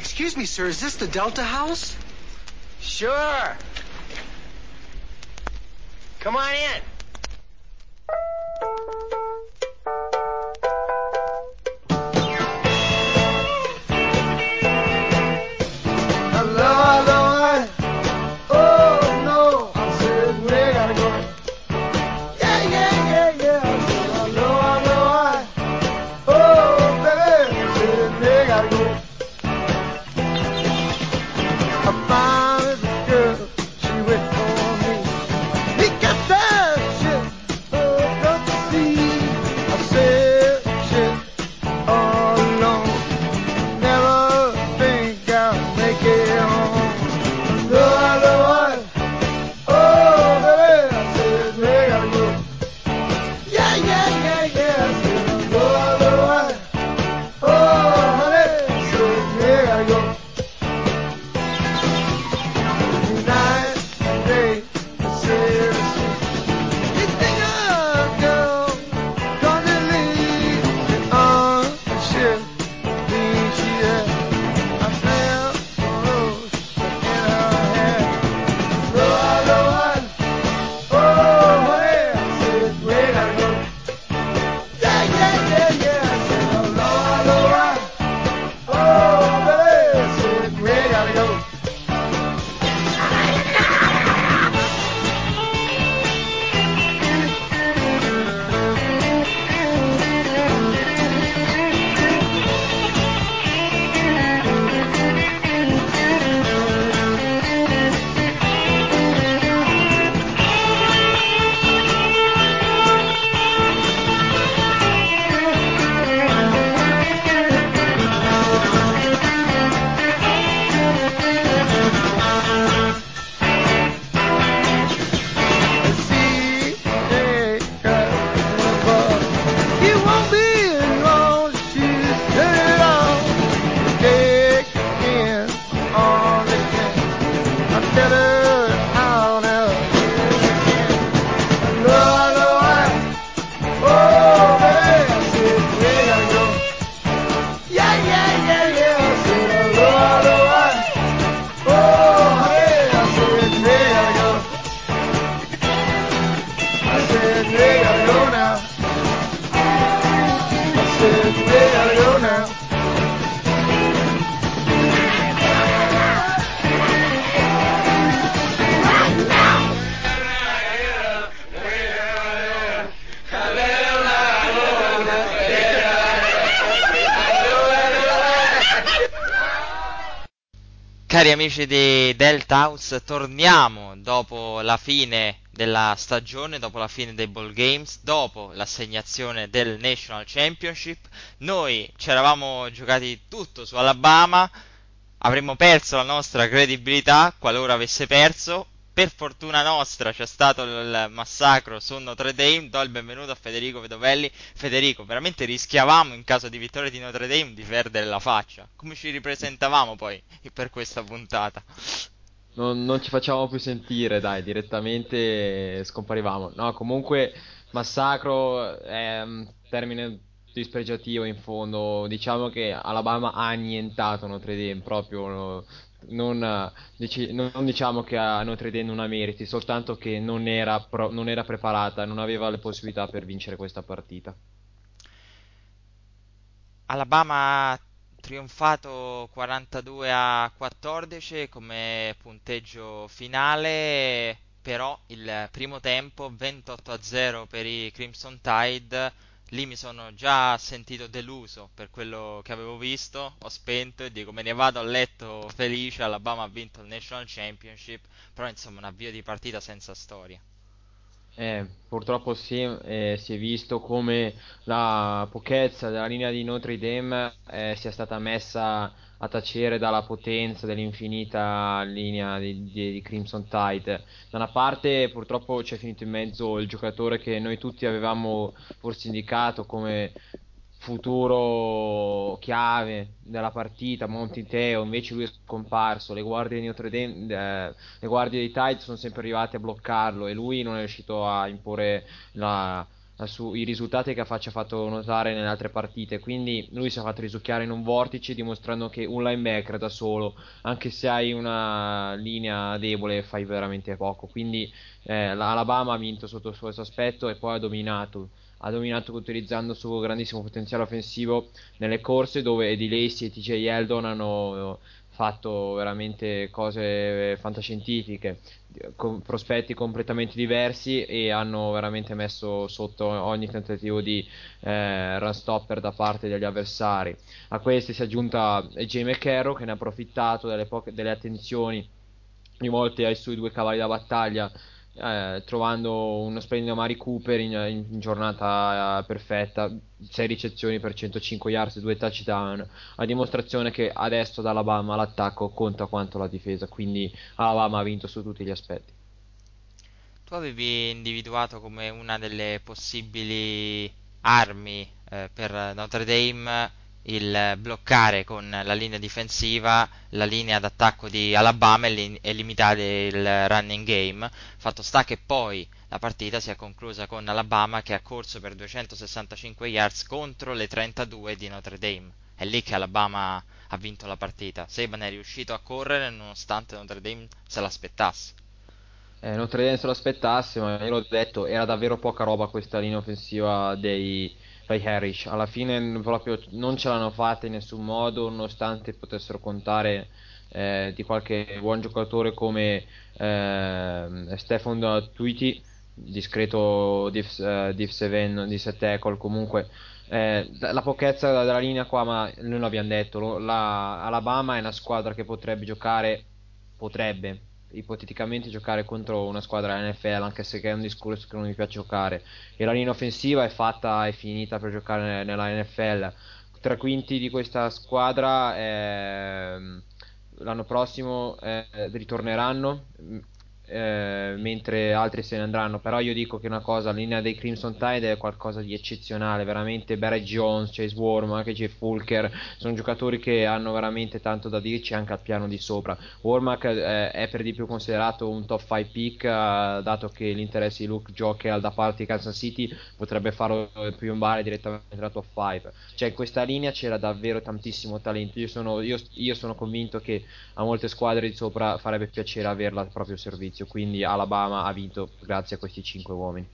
Excuse me, sir, is this the Delta House? Sure. Come on in. Amici di Delta House, torniamo dopo la fine della stagione, dopo la fine dei ball games, dopo l'assegnazione del National Championship. Noi ci eravamo giocati tutto su Alabama, avremmo perso la nostra credibilità qualora avesse perso. Per fortuna nostra c'è stato il massacro su Notre Dame. Do il benvenuto a Federico Vedovelli. Federico, veramente rischiavamo in caso di vittoria di Notre Dame di perdere la faccia. Come ci ripresentavamo poi per questa puntata? Non, non ci facciamo più sentire, dai, direttamente scomparivamo. No, comunque, massacro è un termine dispregiativo in fondo. Diciamo che Alabama ha annientato Notre Dame, proprio. Non, dici- non diciamo che a Notre Dame non ha meriti, soltanto che non era, pro- non era preparata, non aveva le possibilità per vincere questa partita. Alabama ha trionfato 42 a 14 come punteggio finale, però il primo tempo 28 a 0 per i Crimson Tide. Lì mi sono già sentito deluso per quello che avevo visto, ho spento e dico me ne vado a letto felice, Alabama ha vinto il National Championship, però insomma un avvio di partita senza storia. Eh, purtroppo sì, eh, si è visto come la pochezza della linea di Notre Dame eh, sia stata messa a tacere dalla potenza dell'infinita linea di, di- di Crimson Tide. Da una parte purtroppo c'è finito in mezzo il giocatore che noi tutti avevamo forse indicato come futuro chiave della partita, Monty Teo, invece lui è scomparso, le guardie di Notre Dame, eh, le guardie dei Tide sono sempre arrivate a bloccarlo e lui non è riuscito a imporre la, sui risultati che ha fatto notare nelle altre partite. Quindi lui si è fatto risucchiare in un vortice dimostrando che un linebacker da solo, anche se hai una linea debole, fai veramente poco. Quindi eh, l'Alabama ha vinto sotto questo aspetto e poi ha dominato. Ha dominato utilizzando il suo grandissimo potenziale offensivo nelle corse dove Eddie Lacey e TJ Eldon hanno fatto veramente cose fantascientifiche, con prospetti completamente diversi e hanno veramente messo sotto ogni tentativo di eh, run stopper da parte degli avversari. A questi si è aggiunta Jay McCarrow che ne ha approfittato delle, poche, delle attenzioni rivolte ai suoi due cavalli da battaglia eh, trovando uno splendido Mari Cooper in, in, giornata eh, perfetta, 6 ricezioni per 105 yards e 2 touchdown, a dimostrazione che adesso ad Alabama l'attacco conta quanto la difesa, quindi Alabama ha vinto su tutti gli aspetti. Tu avevi individuato come una delle possibili armi eh, per Notre Dame il bloccare con la linea difensiva la linea d'attacco di Alabama e, li- e limitare il running game. Fatto sta che poi la partita si è conclusa con Alabama che ha corso per 265 yards contro le 32 di Notre Dame. È lì che Alabama ha vinto la partita. Saban è riuscito a correre nonostante Notre Dame se l'aspettasse. Eh, Notre Dame se l'aspettasse, ma io l'ho detto, era davvero poca roba questa linea offensiva dei, dai Harris. Alla fine proprio non ce l'hanno fatta in nessun modo, nonostante potessero contare eh, di qualche buon giocatore come eh, Stefan Tweety, discreto div, uh, div 7 di 7 tackle comunque eh, la pochezza della linea qua ma noi l'abbiamo detto la, Alabama è una squadra che potrebbe giocare potrebbe ipoteticamente giocare contro una squadra NFL, anche se è un discorso che non mi piace giocare. E la linea offensiva è fatta e finita per giocare nella NFL. Tre quinti di questa squadra eh, l'anno prossimo eh, ritorneranno eh, mentre altri se ne andranno. Però io dico che una cosa, la linea dei Crimson Tide è qualcosa di eccezionale, veramente Barry Jones, Chase Worm, anche Jeff Fulker, sono giocatori che hanno veramente tanto da dirci anche al piano di sopra. Wormack eh, è per di più considerato un top 5 pick, eh, dato che l'interesse di Luke Joker da parte di Kansas City potrebbe farlo piombare direttamente da top 5. Cioè in questa linea c'era davvero tantissimo talento, io sono, io, io sono convinto che a molte squadre di sopra farebbe piacere averla al proprio servizio inizio, quindi Alabama ha vinto grazie a questi 5 uomini.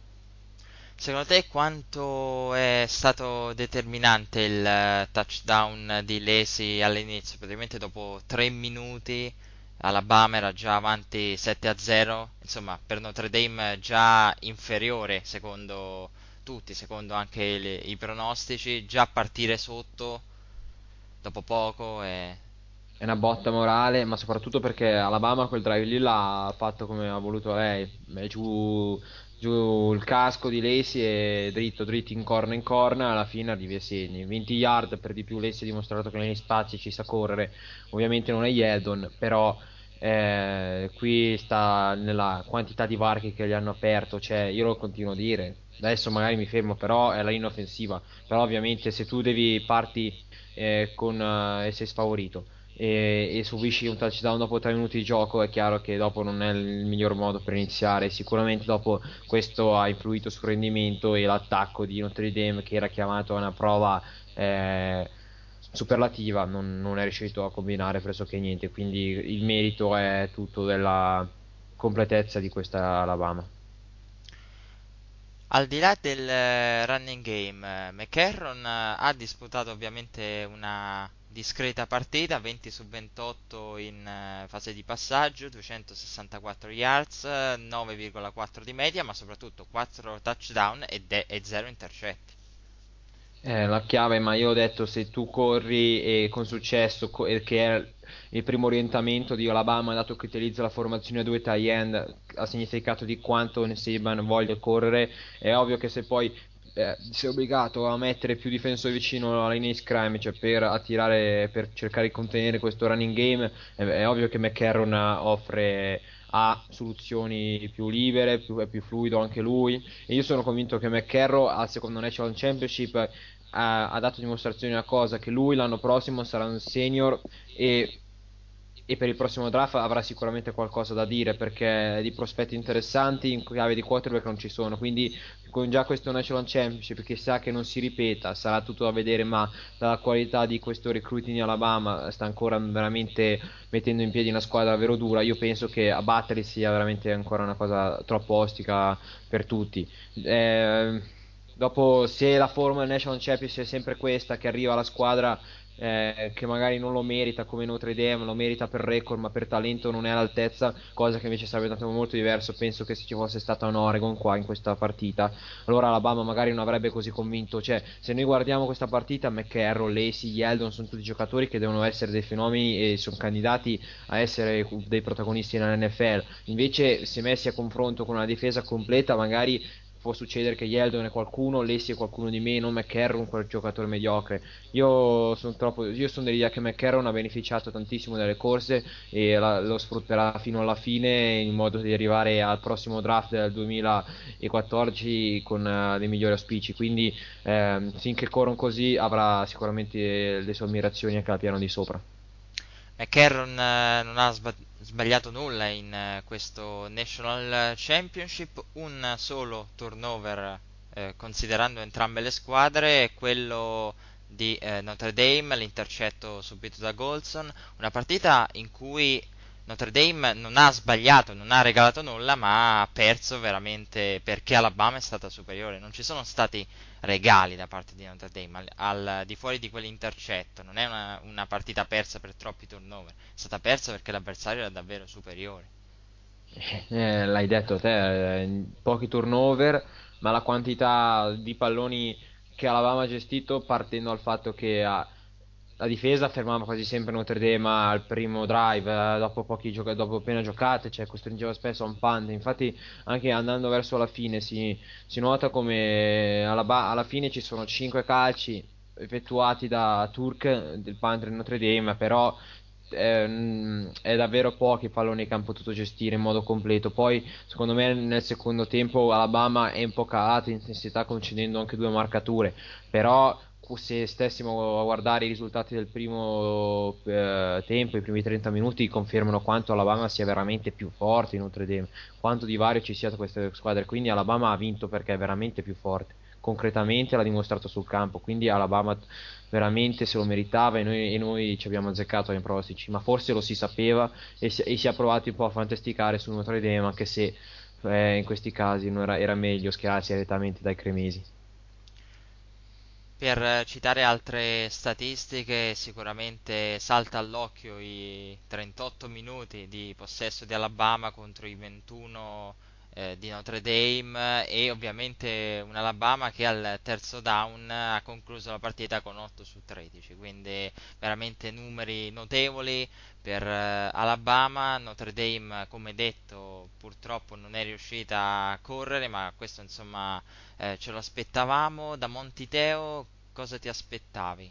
Secondo te quanto è stato determinante il eh, touchdown di Lesi all'inizio? Praticamente dopo 3 minuti Alabama era già avanti 7 a 0, insomma per Notre Dame già inferiore secondo tutti, secondo anche le, i pronostici, già partire sotto dopo poco e è una botta morale, ma soprattutto perché Alabama quel drive lì l'ha fatto come ha voluto lei, Beh, giù, giù il casco di Lacey e dritto dritto in corner in corner, alla fine arrivi a segni, 20 yard per di più Lacey ha dimostrato che negli spazi ci sa correre, ovviamente non è Yeldon, però eh, qui sta nella quantità di varchi che gli hanno aperto, cioè io lo continuo a dire, adesso magari mi fermo, però è la linea offensiva, però ovviamente se tu devi parti eh, con, eh, sei sfavorito e, e subisci un touchdown dopo 3 minuti di gioco, è chiaro che dopo non è il miglior modo per iniziare. Sicuramente dopo questo ha influito sul rendimento e l'attacco di Notre Dame che era chiamato a una prova eh, superlativa non, non, è riuscito a combinare pressoché niente. Quindi il merito è tutto della completezza di questa Alabama. Al di là del eh, running game, McCarron ha disputato ovviamente una discreta partita, 20 su 28 in uh, fase di passaggio, 264 yards, 9,4 di media, ma soprattutto 4 touchdown e, de- e 0 intercetti. Eh, la chiave, ma io ho detto se tu corri e con successo, co- che è il primo orientamento di Alabama, dato che utilizza la formazione a due tie end, ha significato di quanto Saban voglia correre, è ovvio che se poi eh, sei obbligato a mettere più difensori vicino alla linea di scrimmage cioè per attirare, per cercare di contenere questo running game, è, è ovvio che McCarron offre ha soluzioni più libere, più, è più fluido anche lui e io sono convinto che McCarroll al secondo National Championship ha, ha dato dimostrazione di una cosa che lui l'anno prossimo sarà un senior e e per il prossimo draft avrà sicuramente qualcosa da dire perché di prospetti interessanti in chiave di quarterback non ci sono. Quindi con già questo National Championship che sa che non si ripeta sarà tutto da vedere ma dalla qualità di questo recruiting in Alabama sta ancora veramente mettendo in piedi una squadra davvero dura. Io penso che a battere sia veramente ancora una cosa troppo ostica per tutti. Eh, dopo se la formula del National Championship è sempre questa che arriva la squadra eh, che magari non lo merita come Notre Dame, lo merita per record, ma per talento non è all'altezza, cosa che invece sarebbe stato molto diverso. Penso che se ci fosse stata un Oregon qua in questa partita, allora Alabama magari non avrebbe così convinto. Cioè, se noi guardiamo questa partita, McCarroll, Lacey, Yeldon sono tutti giocatori che devono essere dei fenomeni e sono candidati a essere dei protagonisti nell'NFL. Invece, se messi a confronto con una difesa completa, magari può succedere che Yeldon è qualcuno, Lessi è qualcuno di meno, McCarron quel giocatore mediocre. Io sono, troppo, dell'idea che McCarron ha beneficiato tantissimo dalle corse e la, lo sfrutterà fino alla fine in modo di arrivare al prossimo draft del 2014 con uh, dei migliori auspici. Quindi eh, finché corrono così avrà sicuramente le sue ammirazioni anche al piano di sopra. McCarron eh, non ha sbagliato sbagliato nulla in eh, questo National Championship, un solo turnover eh, considerando entrambe le squadre, quello di eh, Notre Dame, l'intercetto subito da Goldson, una partita in cui Notre Dame non ha sbagliato, non ha regalato nulla, ma ha perso veramente perché Alabama è stata superiore. Non ci sono stati regali da parte di Notre Dame al, al di fuori di quell'intercetto. Non è una, una, partita persa per troppi turnover, è stata persa perché l'avversario era davvero superiore. Eh, l'hai detto te, eh, pochi turnover, ma la quantità di palloni che Alabama ha gestito partendo dal fatto che ha la difesa fermava quasi sempre Notre Dame al primo drive eh, dopo, pochi gioca- dopo appena giocate, cioè costringeva spesso a un punt. Infatti, anche andando verso la fine, si, si nota come alla, ba- alla, fine ci sono 5 calci effettuati da Turk del punt di Notre Dame, però ehm, è davvero pochi palloni che hanno potuto gestire in modo completo. Poi, secondo me, nel secondo tempo Alabama è un po' calata in intensità concedendo anche due marcature, però se stessimo a guardare i risultati del primo eh, tempo, i primi 30 minuti, confermano quanto Alabama sia veramente più forte in Notre Dame, quanto di vario ci sia tra queste squadre. Quindi Alabama ha vinto perché è veramente più forte. Concretamente l'ha dimostrato sul campo. Quindi Alabama veramente se lo meritava e noi, e noi ci abbiamo azzeccato nei pronostici. Ma forse lo si sapeva e si, e si è provato un po' a fantasticare su Notre Dame, anche se eh, in questi casi era, era meglio schierarsi direttamente dai cremesi. Per citare altre statistiche, sicuramente salta all'occhio i 38 minuti di possesso di Alabama contro i 21 eh, di Notre Dame e ovviamente un Alabama che al terzo down ha concluso la partita con 8 su 13, quindi veramente numeri notevoli per eh, Alabama. Notre Dame, come detto, purtroppo non è riuscita a correre, ma questo insomma eh, ce lo aspettavamo. Da Montiteo cosa ti aspettavi?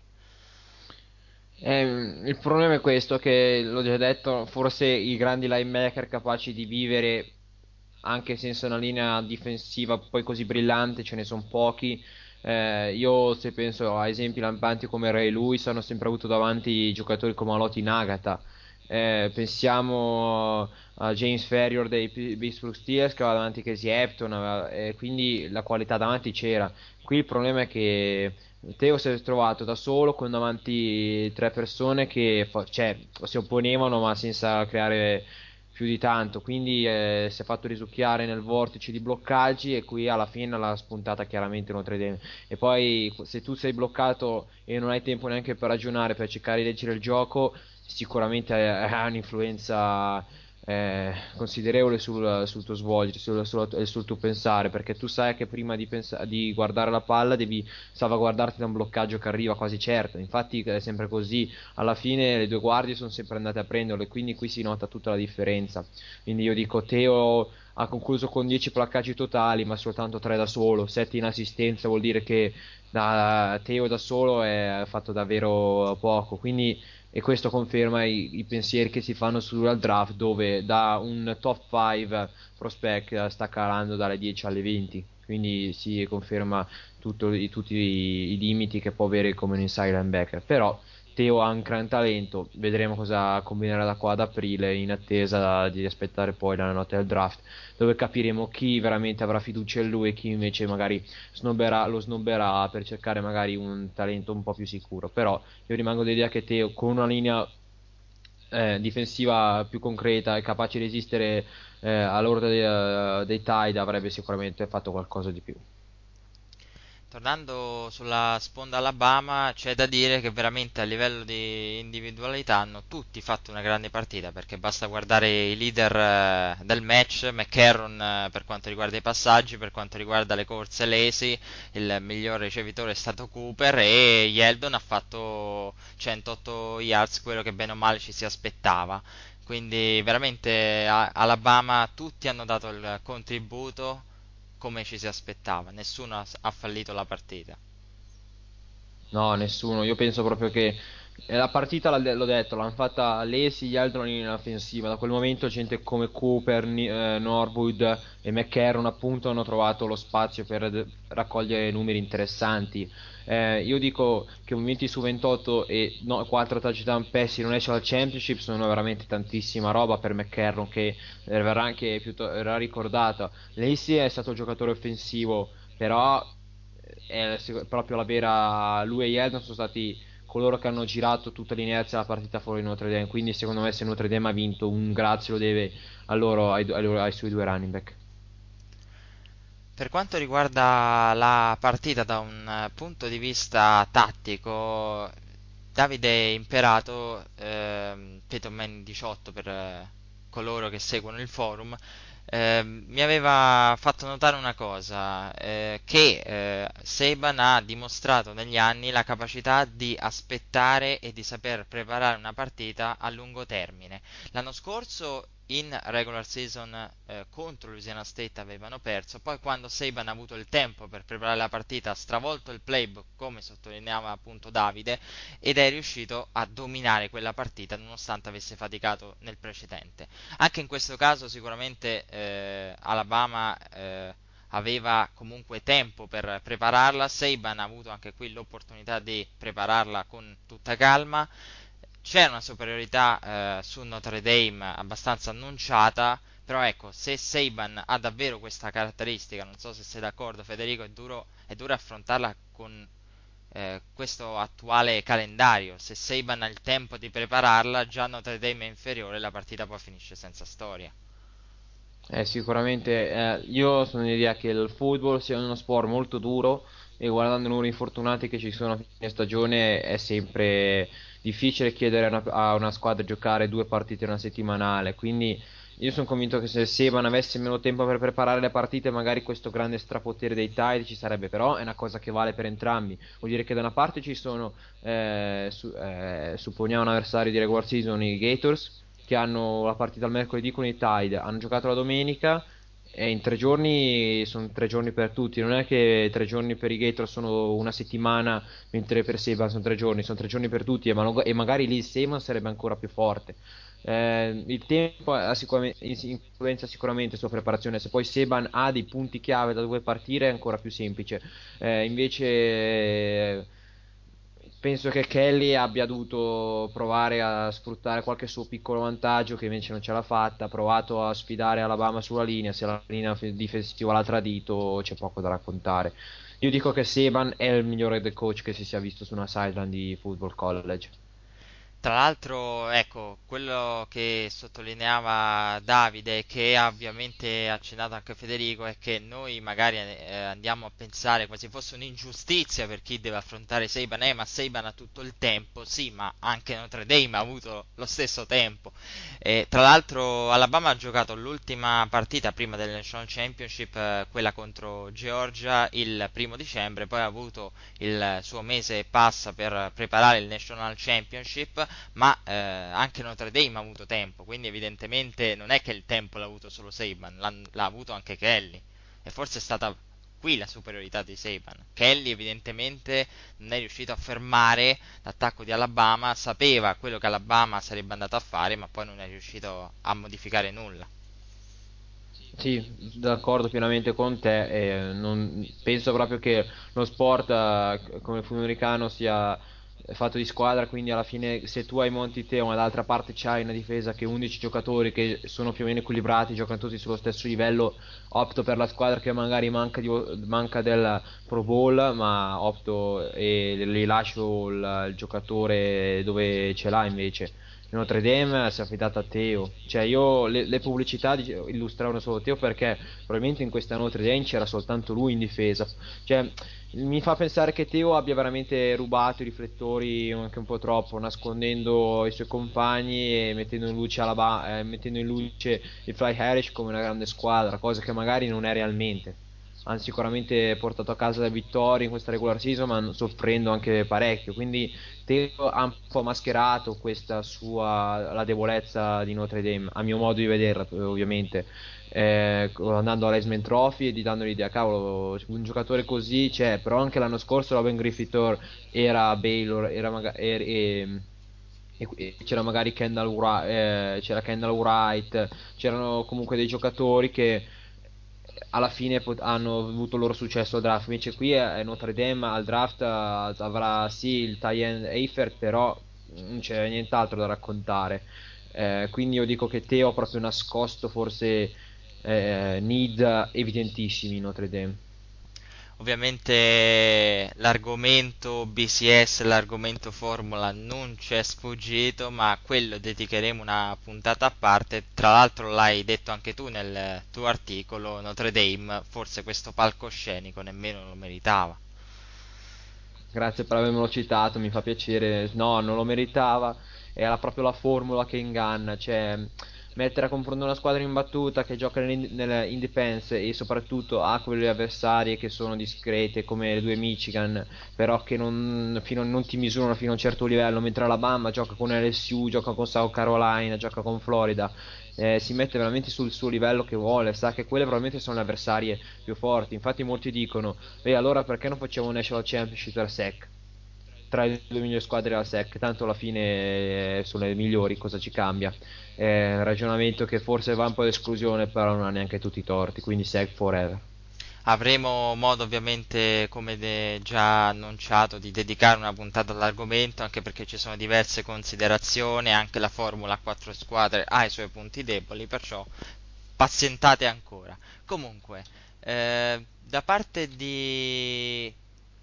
Eh, il problema è questo, che l'ho già detto, forse i grandi linebacker capaci di vivere anche senza una linea difensiva poi così brillante ce ne sono pochi. Eh, io se penso a esempi lampanti come Ray Lewis hanno sempre avuto davanti giocatori come Aloti Nagata. Eh, pensiamo a James Ferrier dei Pittsburgh Steelers che aveva davanti Casey Epton, eh, quindi la qualità davanti c'era. Qui il problema è che Teo si è trovato da solo con davanti tre persone che cioè, si opponevano ma senza creare più di tanto, quindi eh, si è fatto risucchiare nel vortice di bloccaggi e qui alla fine l'ha spuntata chiaramente Notre Dame. E poi se tu sei bloccato e non hai tempo neanche per ragionare, per cercare di leggere il gioco, sicuramente ha un'influenza eh, considerevole sul, sul, tuo svolgere, sul, sul, sul, tuo pensare, perché tu sai che prima di, pensa- di, guardare la palla devi salvaguardarti da un bloccaggio che arriva quasi certo. Infatti è sempre così, alla fine le due guardie sono sempre andate a prenderlo e quindi qui si nota tutta la differenza. Quindi io dico Teo ha concluso con 10 placcaggi totali, ma soltanto 3 da solo, 7 in assistenza vuol dire che da Teo da solo è fatto davvero poco. Quindi e questo conferma i, i, pensieri che si fanno sul draft dove da un top 5 prospect sta calando dalle 10 alle 20 quindi si conferma tutto, tutti i, i, limiti che può avere come un inside linebacker però Teo ha un gran talento, vedremo cosa combinerà da qua ad aprile in attesa di aspettare poi la notte del draft, dove capiremo chi veramente avrà fiducia in lui e chi invece magari snobberà, lo snobberà per cercare magari un talento un po' più sicuro. Però io rimango dell'idea che Teo con una linea eh, difensiva più concreta e capace di resistere eh, all'ordine dei, uh, dei Tide avrebbe sicuramente fatto qualcosa di più. Tornando sulla sponda Alabama, c'è da dire che veramente a livello di individualità hanno tutti fatto una grande partita perché basta guardare i leader eh, del match, McCarron eh, per quanto riguarda i passaggi, per quanto riguarda le corse lesi, il miglior ricevitore è stato Cooper e Yeldon ha fatto 108 yards, quello che bene o male ci si aspettava. Quindi veramente Alabama tutti hanno dato il contributo come ci si aspettava, nessuno ha, fallito la partita. No, nessuno, io penso proprio che la partita, l'ho detto, l'hanno fatta Lesi, gli altri in offensiva. Da quel momento gente come Cooper, eh, Norwood e McCarron appunto hanno trovato lo spazio per raccogliere numeri interessanti. Eh, io dico che un 20 su 28 e no, 4 touchdown pass in un National Championship sono veramente tantissima roba per McCarron che verrà anche verrà ricordata. Lacey è stato il giocatore offensivo, però è proprio la vera lui e Yeldon sono stati coloro che hanno girato tutta l'inerzia della partita fuori Notre Dame. Quindi secondo me se Notre Dame ha vinto un grazie lo deve a loro, ai, ai, suoi due running back. Per quanto riguarda la partita da un eh, punto di vista tattico, Davide Imperato, eh, Petoman 18 per coloro che seguono il forum, eh, mi aveva fatto notare una cosa, eh, che eh, Saban ha dimostrato negli anni la capacità di aspettare e di saper preparare una partita a lungo termine. L'anno scorso in regular season eh, contro Louisiana State avevano perso, poi quando Saban ha avuto il tempo per preparare la partita ha stravolto il playbook come sottolineava appunto Davide ed è riuscito a dominare quella partita nonostante avesse faticato nel precedente. Anche in questo caso sicuramente eh, Alabama eh, aveva comunque tempo per prepararla, Saban ha avuto anche qui l'opportunità di prepararla con tutta calma c'è una superiorità eh, su Notre Dame abbastanza annunciata, però ecco, se Saban ha davvero questa caratteristica, non so se sei d'accordo Federico, è duro, è duro affrontarla con eh, questo attuale calendario. Se Saban ha il tempo di prepararla, già Notre Dame è inferiore, la partita poi finisce senza storia. Eh, sicuramente, eh, io sono dell'idea che il football sia uno sport molto duro e guardando i numeri infortunati che ci sono a fine stagione è sempre difficile chiedere a una, a una squadra di giocare due partite in una settimanale, quindi io sono convinto che se Seban avesse meno tempo per preparare le partite, magari questo grande strapotere dei Tide ci sarebbe, però è una cosa che vale per entrambi. Vuol dire che da una parte ci sono, eh, su, eh, supponiamo un avversario di regular season, i Gators, che hanno la partita al mercoledì con i Tide, hanno giocato la domenica e in tre giorni sono tre giorni per tutti, non è che tre giorni per i Gator sono una settimana, mentre per Seban sono tre giorni, sono tre giorni per tutti e, ma- e magari lì Seban sarebbe ancora più forte. Eh, il tempo sicuramente, influenza sicuramente sulla preparazione, se poi Seban ha dei punti chiave da dove partire è ancora più semplice. Eh, invece penso che Kelly abbia dovuto provare a sfruttare qualche suo piccolo vantaggio che invece non ce l'ha fatta, ha provato a sfidare Alabama sulla linea, se la linea difensiva l'ha tradito c'è poco da raccontare. Io dico che Seban è il migliore head coach che si sia visto su una sideline di football college. Tra l'altro, ecco, quello che sottolineava Davide che ha ovviamente accennato anche Federico è che noi magari eh, andiamo a pensare quasi fosse un'ingiustizia per chi deve affrontare Seiban, eh, ma Seiban ha tutto il tempo, sì, ma anche Notre Dame ha avuto lo stesso tempo. E, tra l'altro Alabama ha giocato l'ultima partita prima del National Championship, eh, quella contro Georgia, il primo dicembre, poi ha avuto il suo mese e passa per preparare il National Championship ma eh, anche Notre Dame ha avuto tempo, quindi evidentemente non è che il tempo l'ha avuto solo Saban, l'ha, l'ha avuto anche Kelly. E forse è stata qui la superiorità di Saban. Kelly evidentemente non è riuscito a fermare l'attacco di Alabama, sapeva quello che Alabama sarebbe andato a fare, ma poi non è riuscito a modificare nulla. Sì, d'accordo pienamente con te. Eh, non, penso proprio che lo sport eh, come il football americano sia fatto di squadra, quindi alla fine se tu hai Monti te ma dall'altra parte c'hai una difesa che 11 giocatori che sono più o meno equilibrati, giocano tutti sullo stesso livello, opto per la squadra che magari manca, di, manca del Pro Bowl, ma opto e gli lascio il, il giocatore dove ce l'ha invece. Notre Dame si è affidata a Teo. Cioè, io le, le pubblicità illustravano solo Teo perché probabilmente in questa Notre Dame c'era soltanto lui in difesa. Cioè, mi fa pensare che Teo abbia veramente rubato i riflettori anche un po' troppo, nascondendo i suoi compagni e mettendo in luce, ba- eh, mettendo in luce il Fly Harris come una grande squadra, cosa che magari non è realmente. Hanno sicuramente portato a casa le vittorie in questa regular season, ma soffrendo anche parecchio. Quindi Teo ha un po' mascherato questa sua la debolezza di Notre Dame, a mio modo di vederla, ovviamente. Eh, andando all'Eisman Trophy e di dando l'idea, cavolo, un giocatore così c'è, però anche l'anno scorso Robin Griffith era Baylor, era magari... Er, e, e, c'era magari Kendall, eh, c'era Kendall Wright, c'erano comunque dei giocatori che alla fine pot- hanno avuto il loro successo al draft. Invece qui è Notre Dame al draft avrà sì il tie-end Eifert, però non c'è nient'altro da raccontare. Eh, quindi io dico che Teo ha proprio nascosto forse eh, need evidentissimi Notre Dame. Ovviamente l'argomento BCS, l'argomento Formula non ci è sfuggito, ma a quello dedicheremo una puntata a parte. Tra l'altro l'hai detto anche tu nel tuo articolo, Notre Dame forse questo palcoscenico nemmeno lo meritava. Grazie per avermelo citato, mi fa piacere. No, non lo meritava, era proprio la formula che inganna, cioè mettere a confronto una squadra imbattuta che gioca nel, nel, in defense e soprattutto ha quelle avversarie che sono discrete come le due Michigan però che non, fino, non ti misurano fino a un certo livello mentre Alabama gioca con LSU, gioca con South Carolina, gioca con Florida eh, si mette veramente sul suo livello che vuole, sa che quelle probabilmente sono le avversarie più forti infatti molti dicono e allora perché non facciamo un National Championship per SEC? Tra le due migliori squadre della SEC, tanto alla fine eh, sono le migliori, cosa ci cambia? È un ragionamento che forse va un po' d'esclusione, però non ha neanche tutti i torti, quindi SEC forever. Avremo modo ovviamente, come de- già annunciato, di dedicare una puntata all'argomento, anche perché ci sono diverse considerazioni, anche la formula a quattro squadre ha i suoi punti deboli, perciò pazientate ancora. Comunque, eh, da parte di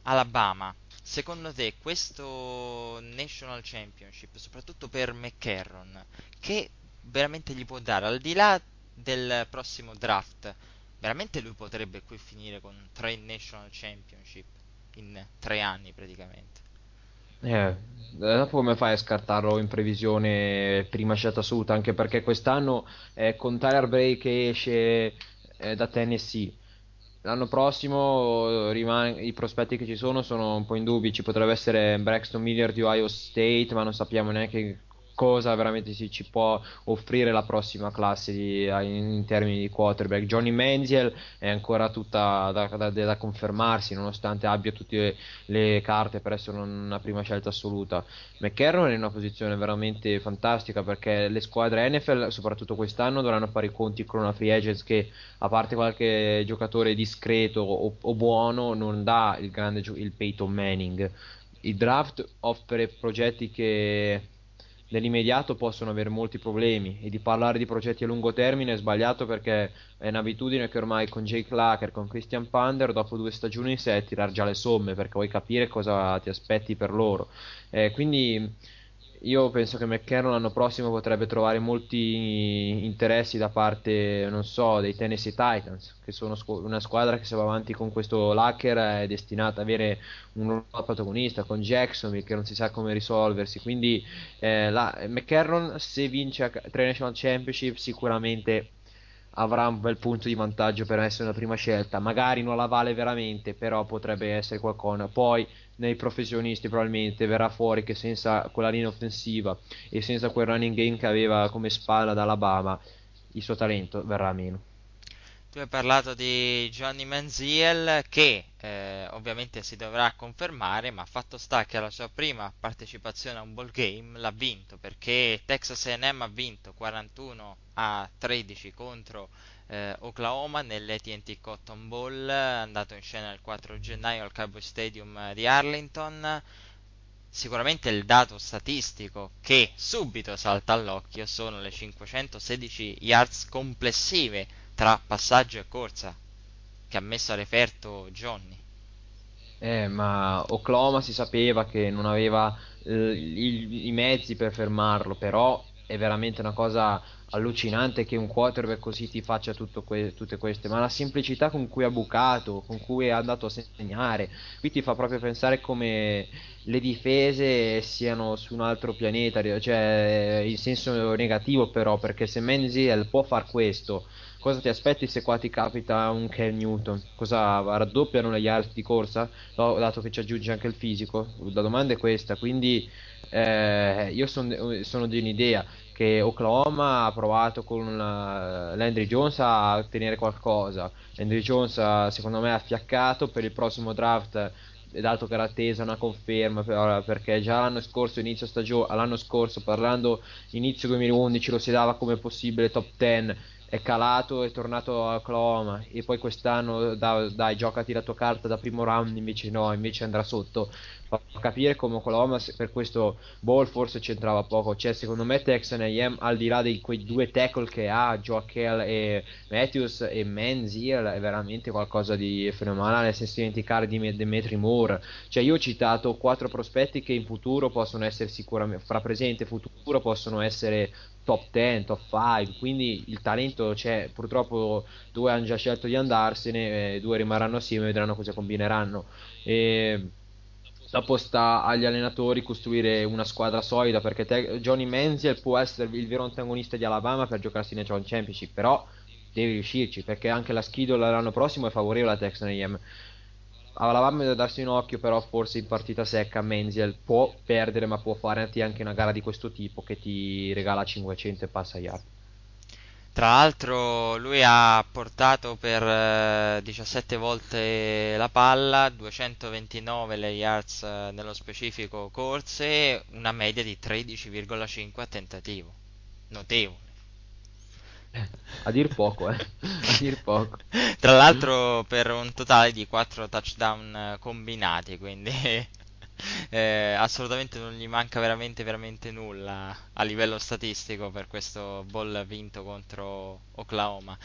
Alabama, Secondo te questo National Championship, soprattutto per McCarron, che veramente gli può dare al di là del prossimo draft? Veramente lui potrebbe qui finire con tre National Championship in tre anni praticamente. Eh, dopo come fai a scartarlo in previsione prima scelta assoluta? Anche perché quest'anno eh, con Tyler Bray che esce eh, da Tennessee L'anno prossimo eh, rimane, i prospetti che ci sono sono un po' indubbi, ci potrebbe essere Braxton Miller di Ohio State, ma non sappiamo neanche cosa veramente si ci può offrire la prossima classe di, in, termini di quarterback. Johnny Manziel è ancora tutta da, da, da, confermarsi, nonostante abbia tutte le, le carte per essere una prima scelta assoluta. McCarron è in una posizione veramente fantastica perché le squadre NFL, soprattutto quest'anno, dovranno fare i conti con una free agents che, a parte qualche giocatore discreto o, o buono, non dà il grande il Peyton Manning. Il draft offre progetti che nell'immediato possono avere molti problemi e di parlare di progetti a lungo termine è sbagliato perché è un'abitudine che ormai con Jake Lacker, con Christian Pander, dopo due stagioni sei a tirar già le somme perché vuoi capire cosa ti aspetti per loro. Eh, quindi io penso che McCarron l'anno prossimo potrebbe trovare molti interessi da parte, non so, dei Tennessee Titans, che sono una squadra che se va avanti con questo Lacker è destinata ad avere un ruolo protagonista con Jacksonville che non si sa come risolversi. Quindi eh, la, McCarron se vince tre National Championship sicuramente avrà un bel punto di vantaggio per essere una prima scelta. Magari non la vale veramente, però potrebbe essere qualcosa. Poi nei professionisti probabilmente verrà fuori che senza quella linea offensiva e senza quel running game che aveva come spalla da Alabama, il suo talento verrà meno. Tu hai parlato di Johnny Manziel che eh, ovviamente si dovrà confermare, ma fatto sta che alla sua prima partecipazione a un ball game l'ha vinto perché Texas A&M ha vinto 41 a 13 contro eh, Oklahoma nell'AT&T Cotton Bowl andato in scena il 4 gennaio al Cowboy Stadium di Arlington sicuramente il dato statistico che subito salta all'occhio sono le 516 yards complessive tra passaggio e corsa che ha messo a referto Johnny. Eh, ma Oklahoma si sapeva che non aveva eh, i, i mezzi per fermarlo, però è veramente una cosa allucinante che un quarterback così ti faccia que- tutte queste, ma la semplicità con cui ha bucato, con cui è andato a segnare, qui ti fa proprio pensare come le difese siano su un altro pianeta, cioè in senso negativo però, perché se Menziel può far questo, cosa ti aspetti se qua ti capita un Ken Newton? Cosa raddoppiano le yards di corsa? No, dato che ci aggiunge anche il fisico? La domanda è questa, quindi eh, io son, sono di un'idea che Oklahoma ha provato con uh, Landry Jones a ottenere qualcosa. Landry Jones uh, secondo me ha fiaccato per il prossimo draft dato che era attesa una conferma per, perché già l'anno scorso inizio stagione l'anno scorso parlando inizio 2011 lo si dava come possibile top 10 è calato, è tornato a Oklahoma e poi quest'anno dai, dai giocati la tua carta da primo round invece no, invece andrà sotto. Fa capire come Oklahoma per questo ball forse c'entrava poco. Cioè secondo me Texan A&M al di là di quei due tackle che ha Joaquel e Matthews e Menziel è veramente qualcosa di fenomenale senza dimenticare di Demetri Moore. Cioè io ho citato quattro prospetti che in futuro possono essere sicuramente fra presente e futuro possono essere top 10, top 5, quindi il talento c'è, purtroppo due hanno già scelto di andarsene, due rimarranno assieme e vedranno cosa combineranno. E dopo sta agli allenatori costruire una squadra solida perché te, Johnny Manziel può essere il vero antagonista di Alabama per giocarsi nel John Championship, però devi riuscirci perché anche la schedule l'anno prossimo è favorevole a Texan AM Alabama da darsi un occhio, però forse in partita secca Menziel può perdere, ma può fare anche una gara di questo tipo che ti regala 500 e passa yard. Tra l'altro lui ha portato per 17 eh, volte la palla, 229 le yards eh, nello specifico corse, una media di 13,5 a tentativo. Notevole. A dir poco, eh. A dir poco. Tra l'altro per un totale di 4 touchdown eh, combinati, quindi eh, assolutamente non gli manca veramente, veramente nulla a livello statistico per questo ball vinto contro Oklahoma.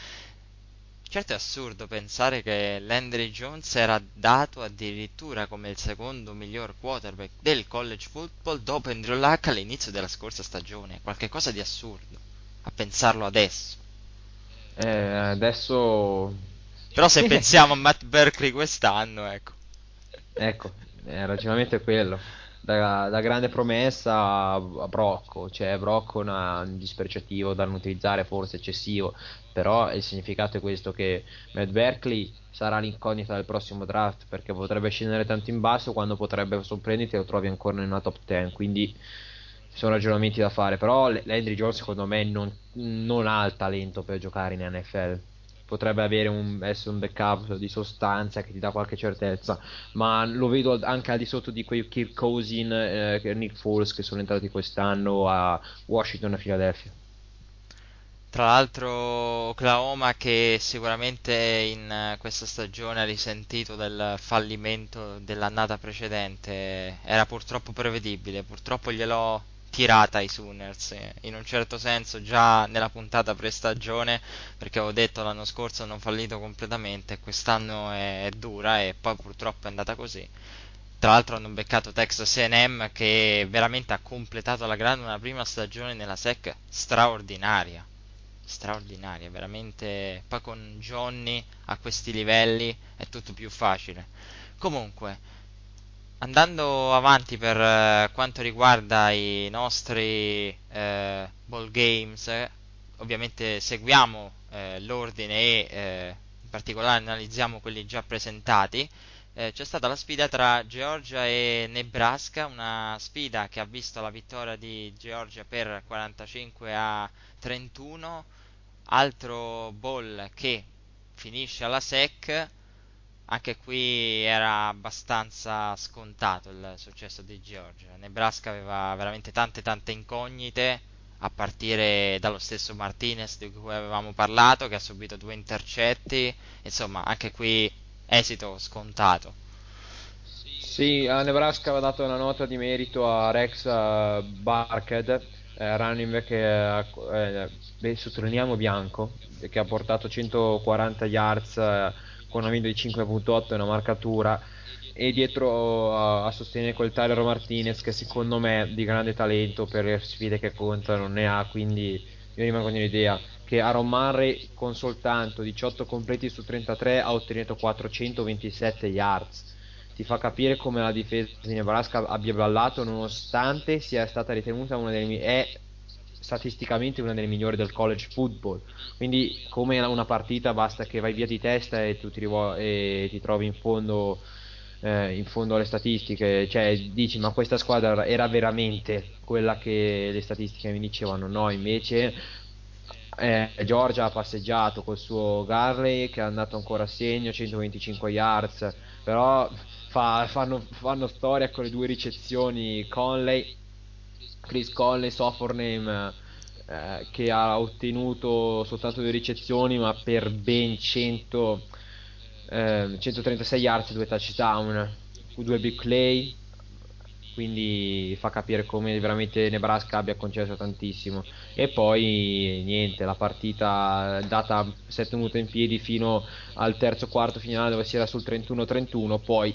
Certo è assurdo pensare che Landry Jones era dato addirittura come il secondo miglior quarterback del college football dopo Andrew Luck all'inizio della scorsa stagione, qualche cosa di assurdo a pensarlo adesso. Eh, adesso... Però se pensiamo a Matt Berkeley quest'anno, ecco. Ecco, il ragionamento è quello. Da, da, grande promessa a Brocco, cioè Brocco è un dispregiativo da non utilizzare, forse eccessivo, però il significato è questo che Matt Berkeley sarà l'incognita del prossimo draft perché potrebbe scendere tanto in basso quando potrebbe sorprenderti e lo trovi ancora nella top 10, quindi sono ragionamenti da fare, però Landry Jones secondo me non, non, ha il talento per giocare in NFL. Potrebbe avere un, essere un backup di sostanza che ti dà qualche certezza, ma lo vedo anche al di sotto di quei Kirk Cousin e eh, Nick Foles che sono entrati quest'anno a Washington e Philadelphia. Tra l'altro Oklahoma che sicuramente in eh, questa stagione ha risentito del fallimento dell'annata precedente era purtroppo prevedibile, purtroppo gliel'ho tirata ai Sooners in un certo senso già nella puntata pre-stagione perché avevo detto l'anno scorso hanno fallito completamente quest'anno è, è dura e poi purtroppo è andata così. Tra l'altro hanno beccato Texas A&M che veramente ha completato alla grande una prima stagione nella SEC straordinaria. Straordinaria veramente poi con Johnny a questi livelli è tutto più facile. Comunque andando avanti per eh, quanto riguarda i nostri eh, ball games, eh, ovviamente seguiamo eh, l'ordine e eh, in particolare analizziamo quelli già presentati. Eh, c'è stata la sfida tra Georgia e Nebraska, una sfida che ha visto la vittoria di Georgia per 45 a 31, altro ball che finisce alla SEC anche qui era abbastanza scontato il successo di Georgia. Nebraska aveva veramente tante tante incognite, a partire dallo stesso Martinez di cui avevamo parlato, che ha subito due intercetti. Insomma, anche qui esito scontato. Sì, a Nebraska aveva dato una nota di merito a Rex uh, Barkhead, eh, running back, eh, eh, sottolineiamo bianco, che ha portato 140 yards eh, con una media di 5.8 e una marcatura e dietro a, a, sostenere quel Tyler Martinez che secondo me di grande talento per le sfide che contano ne ha quindi io rimango con l'idea che Aaron Murray con soltanto 18 completi su 33 ha ottenuto 427 yards. Ti fa capire come la difesa di Nebraska abbia ballato nonostante sia stata ritenuta una delle è statisticamente una delle migliori del college football. Quindi come una partita basta che vai via di testa e tu ti, rivo- e ti trovi in fondo eh, in fondo alle statistiche. Cioè dici ma questa squadra era veramente quella che le statistiche mi dicevano? No invece eh, Giorgia ha passeggiato col suo Garley che è andato ancora a segno 125 yards. Però fa, fanno, fanno, storia con le due ricezioni Conley Chris Conley Sophorname eh, che ha ottenuto soltanto due ricezioni ma per ben 100 eh, 136 yards e due touchdown due big play. Quindi fa capire come veramente Nebraska abbia concesso tantissimo. E poi niente la partita data 7 minuti in piedi fino al terzo quarto finale dove si era sul 31-31 poi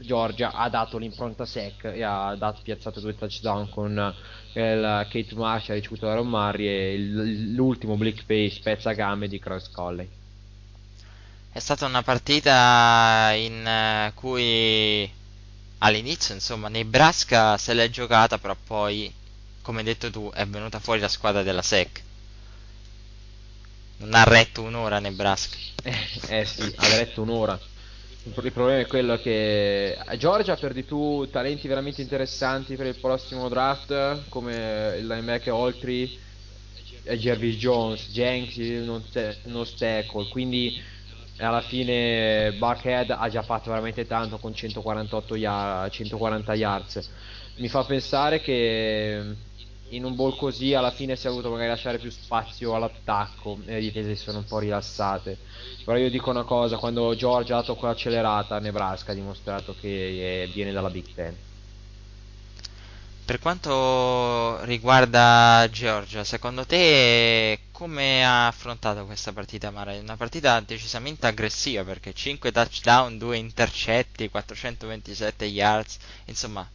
Georgia ha dato l'impronta sec e ha dato, piazzato due touchdown con il Kate Marsh ha ricevuto da Ron Murray e l'ultimo Blick Pace spezza gambe di Cross Colley è stata una partita in cui all'inizio, insomma, Nebraska se l'è giocata, però poi, come hai detto tu, è venuta fuori la squadra della SEC. Non ha retto un'ora Nebraska. Eh, eh sì, ha retto un'ora. Il problema è quello che Georgia perdi tu talenti veramente interessanti per il prossimo draft, come il linebacker Oltri e Jervis Jones, Jenks non, non tackle, quindi alla fine Buckhead ha già fatto veramente tanto con 148 yard, 140 yards. Mi fa pensare che in un ball così alla fine si è voluto magari lasciare più spazio all'attacco e le difese si sono un po' rilassate però io dico una cosa quando George ha dato quell'accelerata Nebraska ha dimostrato che viene dalla Big Ten per quanto riguarda Georgia, secondo te come ha affrontato questa partita Mara? Una partita decisamente aggressiva perché 5 touchdown, 2 intercetti, 427 yards, insomma,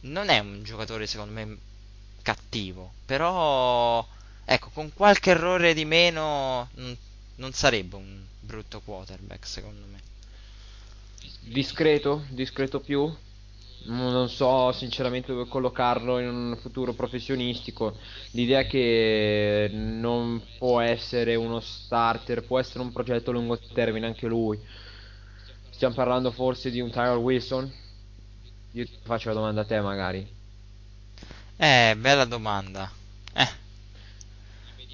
non è un giocatore secondo me cattivo, però ecco, con qualche errore di meno non, non sarebbe un brutto quarterback secondo me. Discreto, discreto più, non so sinceramente dove collocarlo in un futuro professionistico. L'idea è che non può essere uno starter, può essere un progetto a lungo termine anche lui. Stiamo parlando forse di un Tyler Wilson? Io faccio la domanda a te magari. Eh, bella domanda. Eh.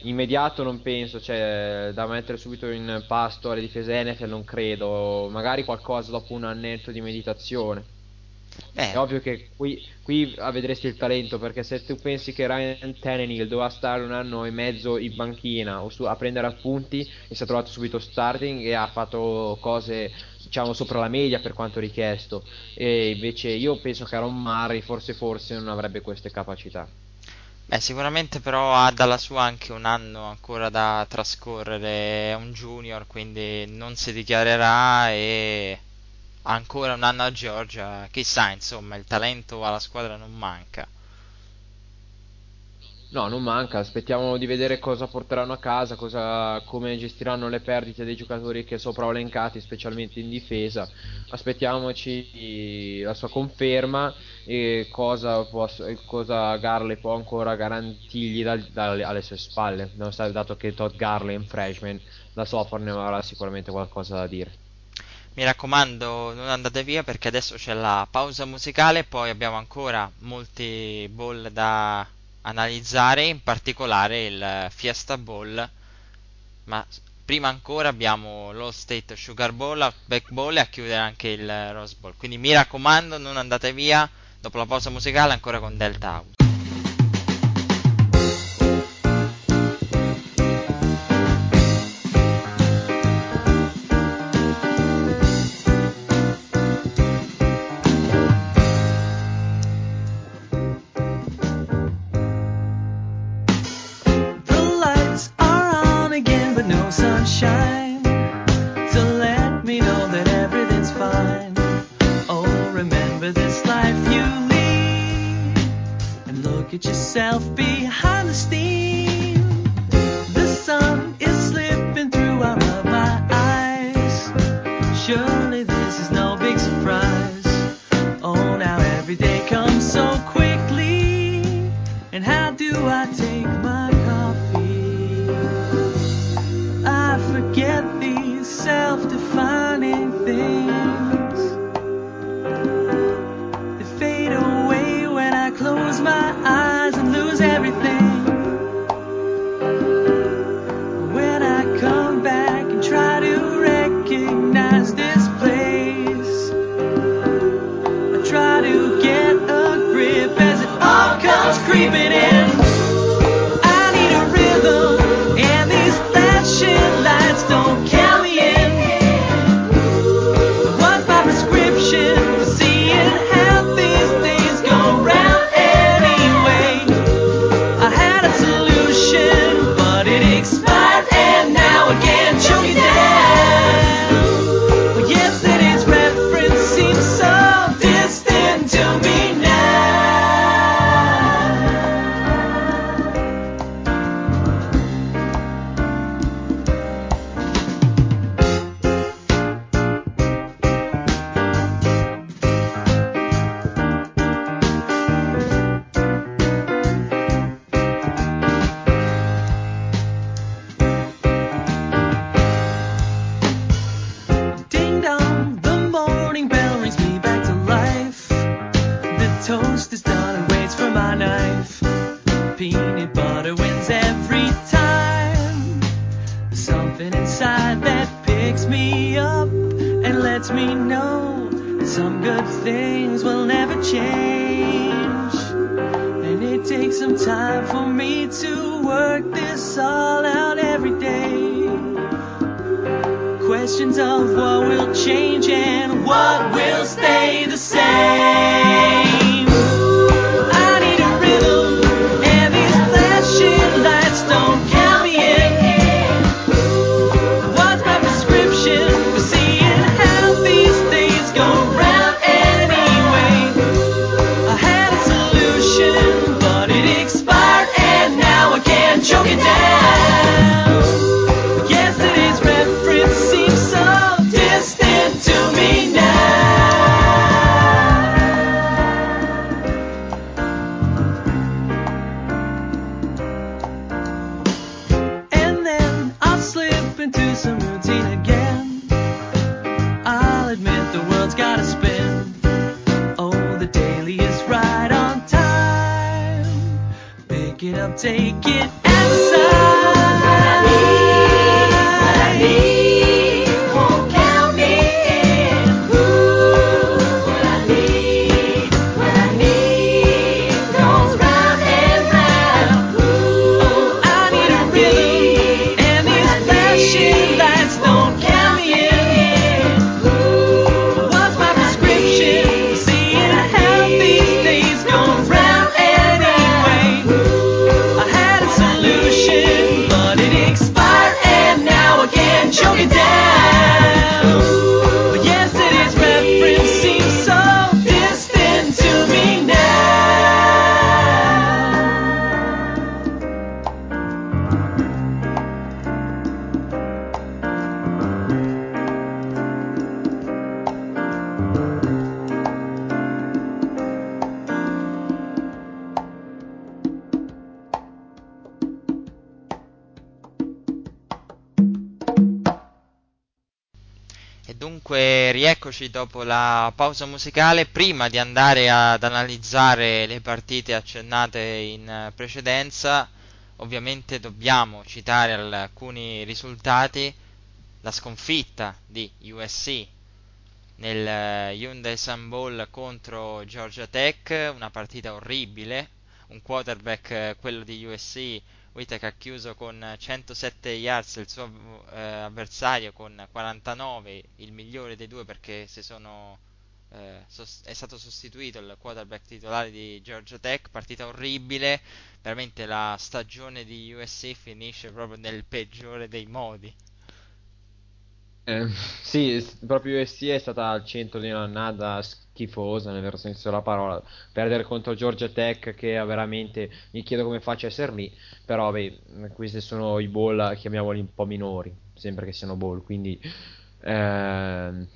Immediato non penso, cioè da mettere subito in pasto alle difese NFL non credo, magari qualcosa dopo un annetto di meditazione. Beh. È ovvio che qui, qui vedresti il talento perché se tu pensi che Ryan Tannehill doveva stare un anno e mezzo in banchina o su, a prendere appunti e si è trovato subito starting e ha fatto cose diciamo sopra la media per quanto richiesto e invece io penso che Aaron Murray forse forse non avrebbe queste capacità. Beh, sicuramente però ha dalla sua anche un anno ancora da trascorrere, è un junior, quindi non si dichiarerà e ancora un anno a Georgia, chissà, insomma, il talento alla squadra non manca. No, non manca, aspettiamo di vedere cosa porteranno a casa, cosa, come gestiranno le perdite dei giocatori che sopra elencati, specialmente in difesa. Aspettiamoci la sua conferma e cosa, può, cosa Garley può ancora garantirgli da, da, alle sue spalle, dato che Todd Garley è un freshman, Sofar ne avrà sicuramente qualcosa da dire. Mi raccomando, non andate via perché adesso c'è la pausa musicale, poi abbiamo ancora molti ball da analizzare, in particolare il Fiesta Bowl, ma prima ancora abbiamo lo State Sugar Bowl, Back Bowl e a chiudere anche il Rose Bowl. Quindi mi raccomando, non andate via dopo la pausa musicale ancora con Delta House. thing. rieccoci dopo la pausa musicale. Prima di andare ad analizzare le partite accennate in eh, precedenza, ovviamente dobbiamo citare alcuni risultati. La sconfitta di USC nel eh, Hyundai Sun Bowl contro Georgia Tech, una partita orribile. Un quarterback, eh, quello di USC, Whittaker ha chiuso con 107 yards il suo eh, avversario con 49, il migliore dei due perché sono, eh, sost- è stato sostituito il quarterback titolare di Georgia Tech, partita orribile, veramente la stagione di USC finisce proprio nel peggiore dei modi. Eh, sì, proprio USC è stata al centro di un'annata schifosa, nel vero senso della parola. Perdere contro Georgia Tech, che veramente mi chiedo come faccia a essere lì. Però, beh, questi sono i ball, chiamiamoli un po' minori, sempre che siano ball. Quindi, ehm,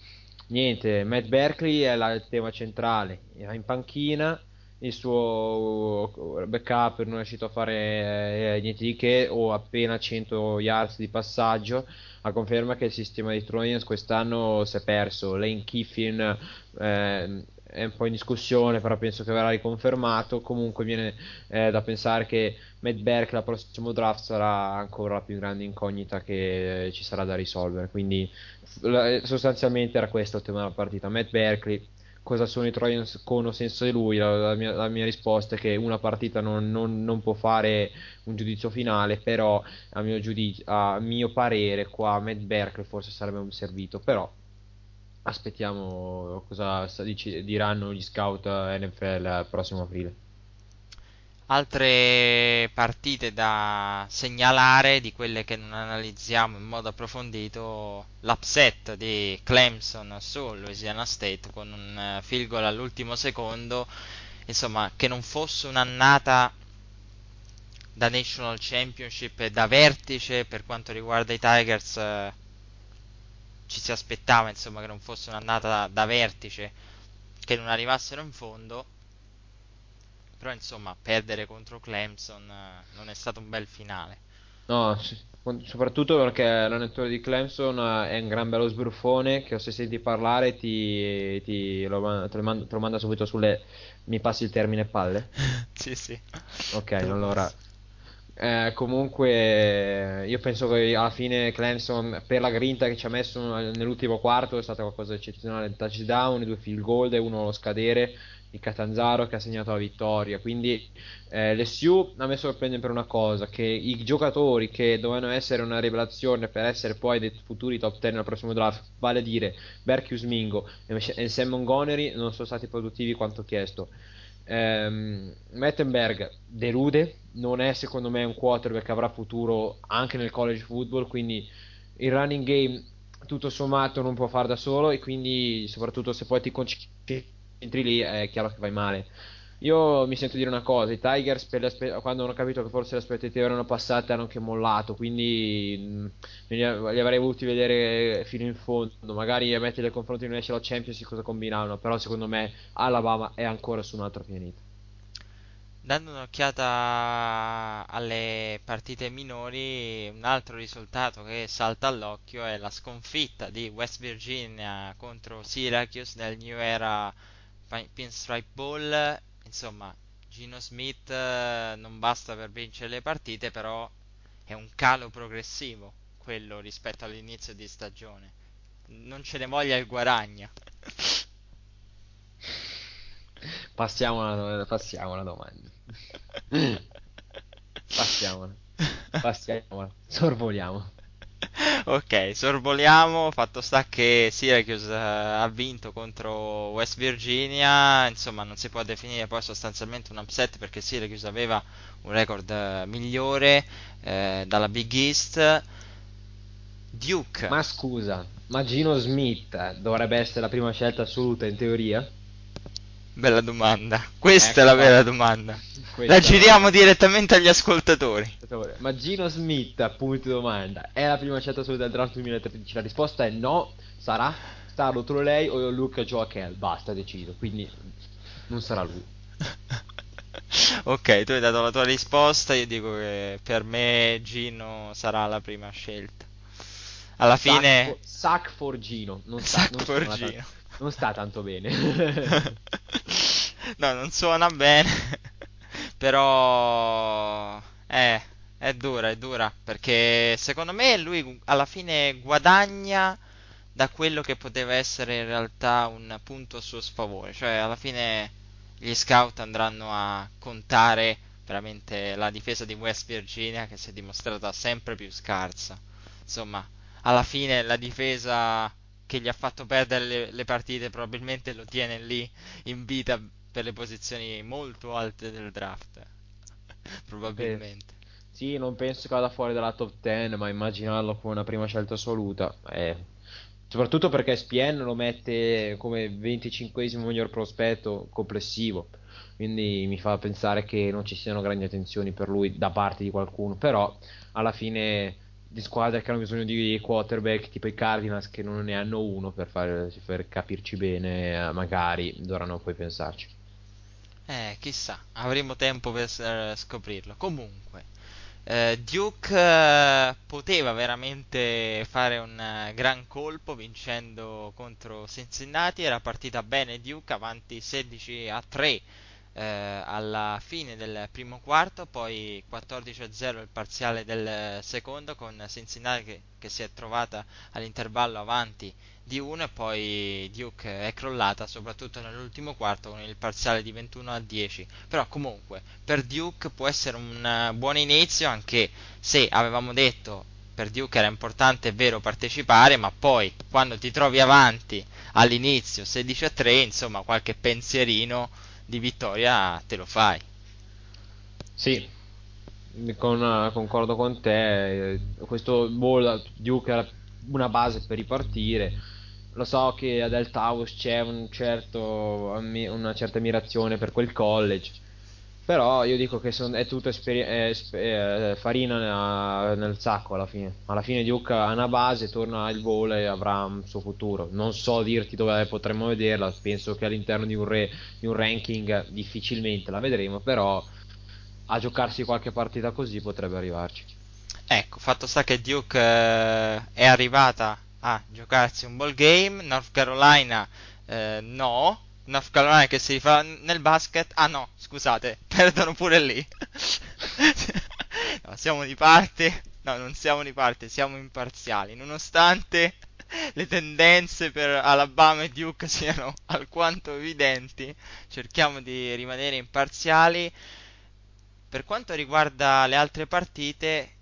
niente, Matt Berkeley è il tema centrale. Era in panchina, il suo backup non è riuscito a fare eh, niente di che, o appena 100 yards di passaggio a conferma che il sistema dei Trojans quest'anno si è perso. Lane Kiffin eh, è un po' in discussione, però penso che verrà riconfermato. Comunque viene eh, da pensare che Matt Berkeley al prossimo draft sarà ancora la più grande incognita che ci sarà da risolvere. Quindi la- sostanzialmente era questo il tema della partita. Matt Berkeley. Cosa sono i Trojans con o senza di lui? La, la mia, la mia risposta è che una partita non, non- non può fare un giudizio finale, però a mio, giudiz- a mio parere qua Matt Berkeley forse sarebbe un servito, però aspettiamo cosa diranno gli scout eh, NFL il prossimo aprile. Altre partite da segnalare di quelle che non analizziamo in modo approfondito, l'upset di Clemson su Louisiana State con un eh, field goal all'ultimo secondo, insomma, che non fosse un'annata da National Championship e da vertice per quanto riguarda i Tigers, eh, ci si aspettava, insomma, che non fosse un'annata da, da vertice, che non arrivassero in fondo. Però insomma, perdere contro Clemson eh, non è stato un bel finale. No, soprattutto perché l'allenatore di Clemson eh, è un gran bello sbruffone che se senti parlare ti, ti lo, te lo manda, te lo manda subito sulle... mi passi il termine palle? sì, sì. Ok, allora... Eh, comunque, io penso che alla fine Clemson, per la grinta che ci ha messo nell'ultimo quarto, è stata qualcosa di eccezionale. Touchdown, due field goal e uno allo scadere di Catanzaro che ha segnato la vittoria. Quindi, eh, l'SU a me sorprende per una cosa: che i giocatori che dovevano essere una rivelazione per essere poi dei futuri top 10 al prossimo draft, vale a dire Berkius Mingo e Sam Montgomery, non sono stati produttivi quanto chiesto. Ehm, Mettenberg delude, non è secondo me un quarterback che avrà futuro anche nel college football, quindi il running game tutto sommato non può fare da solo e quindi soprattutto se poi ti concentri lì è chiaro che vai male. Io mi sento dire una cosa, i Tigers aspe- quando hanno capito che forse le aspettative erano passate hanno anche mollato, quindi mh, li, li avrei voluti vedere fino in fondo, magari a mettere il confronto di National Championship cosa combinavano, però secondo me Alabama è ancora su un altro pianeta. Dando un'occhiata alle partite minori, un altro risultato che salta all'occhio è la sconfitta di West Virginia contro Syracuse nel New Era Pinstripe Bowl. Insomma, Gino Smith eh, non basta per vincere le partite, però è un calo progressivo quello rispetto all'inizio di stagione. Non ce ne voglia il guadagno. Passiamo alla, passiamo alla domanda. Passiamola. Passiamola. Sorvoliamo. Ok, sorvoliamo. Fatto sta che Syracuse eh, ha vinto contro West Virginia. Insomma, non si può definire poi sostanzialmente un upset perché Syracuse aveva un record eh, migliore eh, dalla Big East. Duke. Ma scusa, ma Gino Smith dovrebbe essere la prima scelta assoluta in teoria? Bella domanda. Questa Ecco è la qua. vera domanda. Questa La giriamo direttamente agli ascoltatori. Ma Gino Smith, punto di domanda, è la prima scelta assoluta del draft 2013? La risposta è no, sarà Starlo Trolei o Luca Joaquel, basta, decido, quindi non sarà lui. Ok, tu hai dato la tua risposta. Io dico che per me Gino sarà la prima scelta. Alla fine. Sac for Gino, non sta, Sac non for Gino. Non sta tanto bene. no, non suona bene. Però. Eh, è dura, è dura. Perché secondo me lui alla fine guadagna da quello che poteva essere in realtà un punto a suo sfavore. Cioè, alla fine gli scout andranno a contare veramente la difesa di West Virginia che si è dimostrata sempre più scarsa. Insomma, alla fine la difesa che gli ha fatto perdere le, le partite probabilmente lo tiene lì in vita per le posizioni molto alte del draft. probabilmente. Sì, non penso che vada fuori dalla top 10, ma immaginarlo come una prima scelta assoluta, eh, Soprattutto perché SPN lo mette come 25 miglior prospetto complessivo. Quindi mi fa pensare che non ci siano grandi attenzioni per lui da parte di qualcuno. Però alla fine di squadre che hanno bisogno di quarterback tipo i Cardinals che non ne hanno uno per, fare, per capirci bene, eh, magari dovranno poi pensarci. Eh, chissà, avremo tempo per eh, scoprirlo. Comunque, eh, Duke eh, poteva veramente fare un eh, gran colpo vincendo contro Cincinnati. Era partita bene Duke avanti 16 a 3 eh, alla fine del primo quarto, poi 14 a 0 il parziale del secondo con Cincinnati che, che si è trovata all'intervallo avanti di 1 e poi Duke è crollata soprattutto nell'ultimo quarto con il parziale di 21 a 10 però comunque per Duke può essere un buon inizio anche se avevamo detto per Duke era importante è vero partecipare ma poi quando ti trovi avanti all'inizio 16 a 3 insomma qualche pensierino di vittoria te lo fai. Sì, con, concordo con te. Questo ball Duke era una base per ripartire. Lo so che a Delta House c'è un certo, una certa ammirazione per quel college però io dico che son, è tutto esperi- è, è farina nel sacco alla fine. Alla fine Duke ha una base, torna al volo e avrà un suo futuro. Non so dirti dove potremmo vederla, penso che all'interno di un, re, di un ranking difficilmente la vedremo, però a giocarsi qualche partita così potrebbe arrivarci. Ecco, fatto sta che Duke eh, è arrivata a giocarsi un ball game, North Carolina eh, no, North Carolina che si rifà nel basket. Ah no, scusate, perdono pure lì. no, siamo di parte. No, non siamo di parte, siamo imparziali. Nonostante le tendenze per Alabama e Duke siano alquanto evidenti, cerchiamo di rimanere imparziali. Per quanto riguarda le altre partite,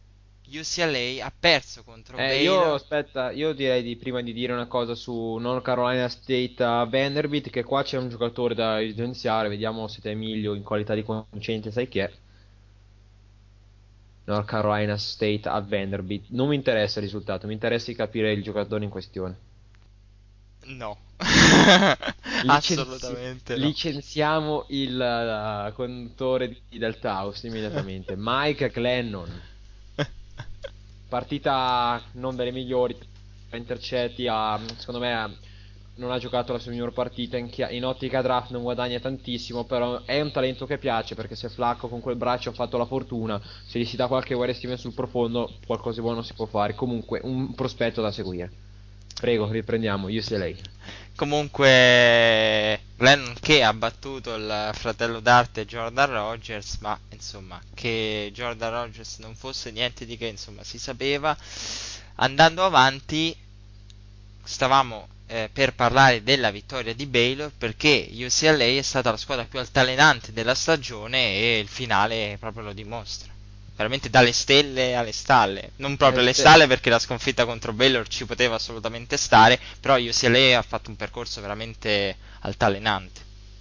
UCLA ha perso contro eh, Baylor. Io aspetta, io direi di, prima di dire una cosa su North Carolina State a Vanderbilt, che qua c'è un giocatore da evidenziare, vediamo se te Emilio in qualità di conoscente sai chi è. North Carolina State a Vanderbilt. Non mi interessa il risultato, mi interessa capire il giocatore in questione. No. Licenzi- Assolutamente no. Licenziamo il uh, conduttore di Delta House immediatamente. Mike Glennon. Partita non delle migliori. Intercetti, ha, secondo me non ha giocato la sua miglior partita. In, chia- in ottica draft non guadagna tantissimo. Però è un talento che piace perché se Flacco con quel braccio ha fatto la fortuna. Se gli si dà qualche wide receiver sul profondo, qualcosa di buono si può fare. Comunque, un prospetto da seguire. Prego, riprendiamo. UCLA. Comunque, Glenn che ha battuto il fratello d'arte Jordan Rogers, ma insomma, che Jordan Rogers non fosse niente di che, insomma, si sapeva. Andando avanti, stavamo eh, per parlare della vittoria di Baylor perché UCLA è stata la squadra più altalenante della stagione e il finale proprio lo dimostra. Veramente dalle stelle alle stalle. Non proprio Eh, alle sì. stalle perché la sconfitta contro Baylor ci poteva assolutamente stare, però UCLA ha fatto un percorso veramente altalenante.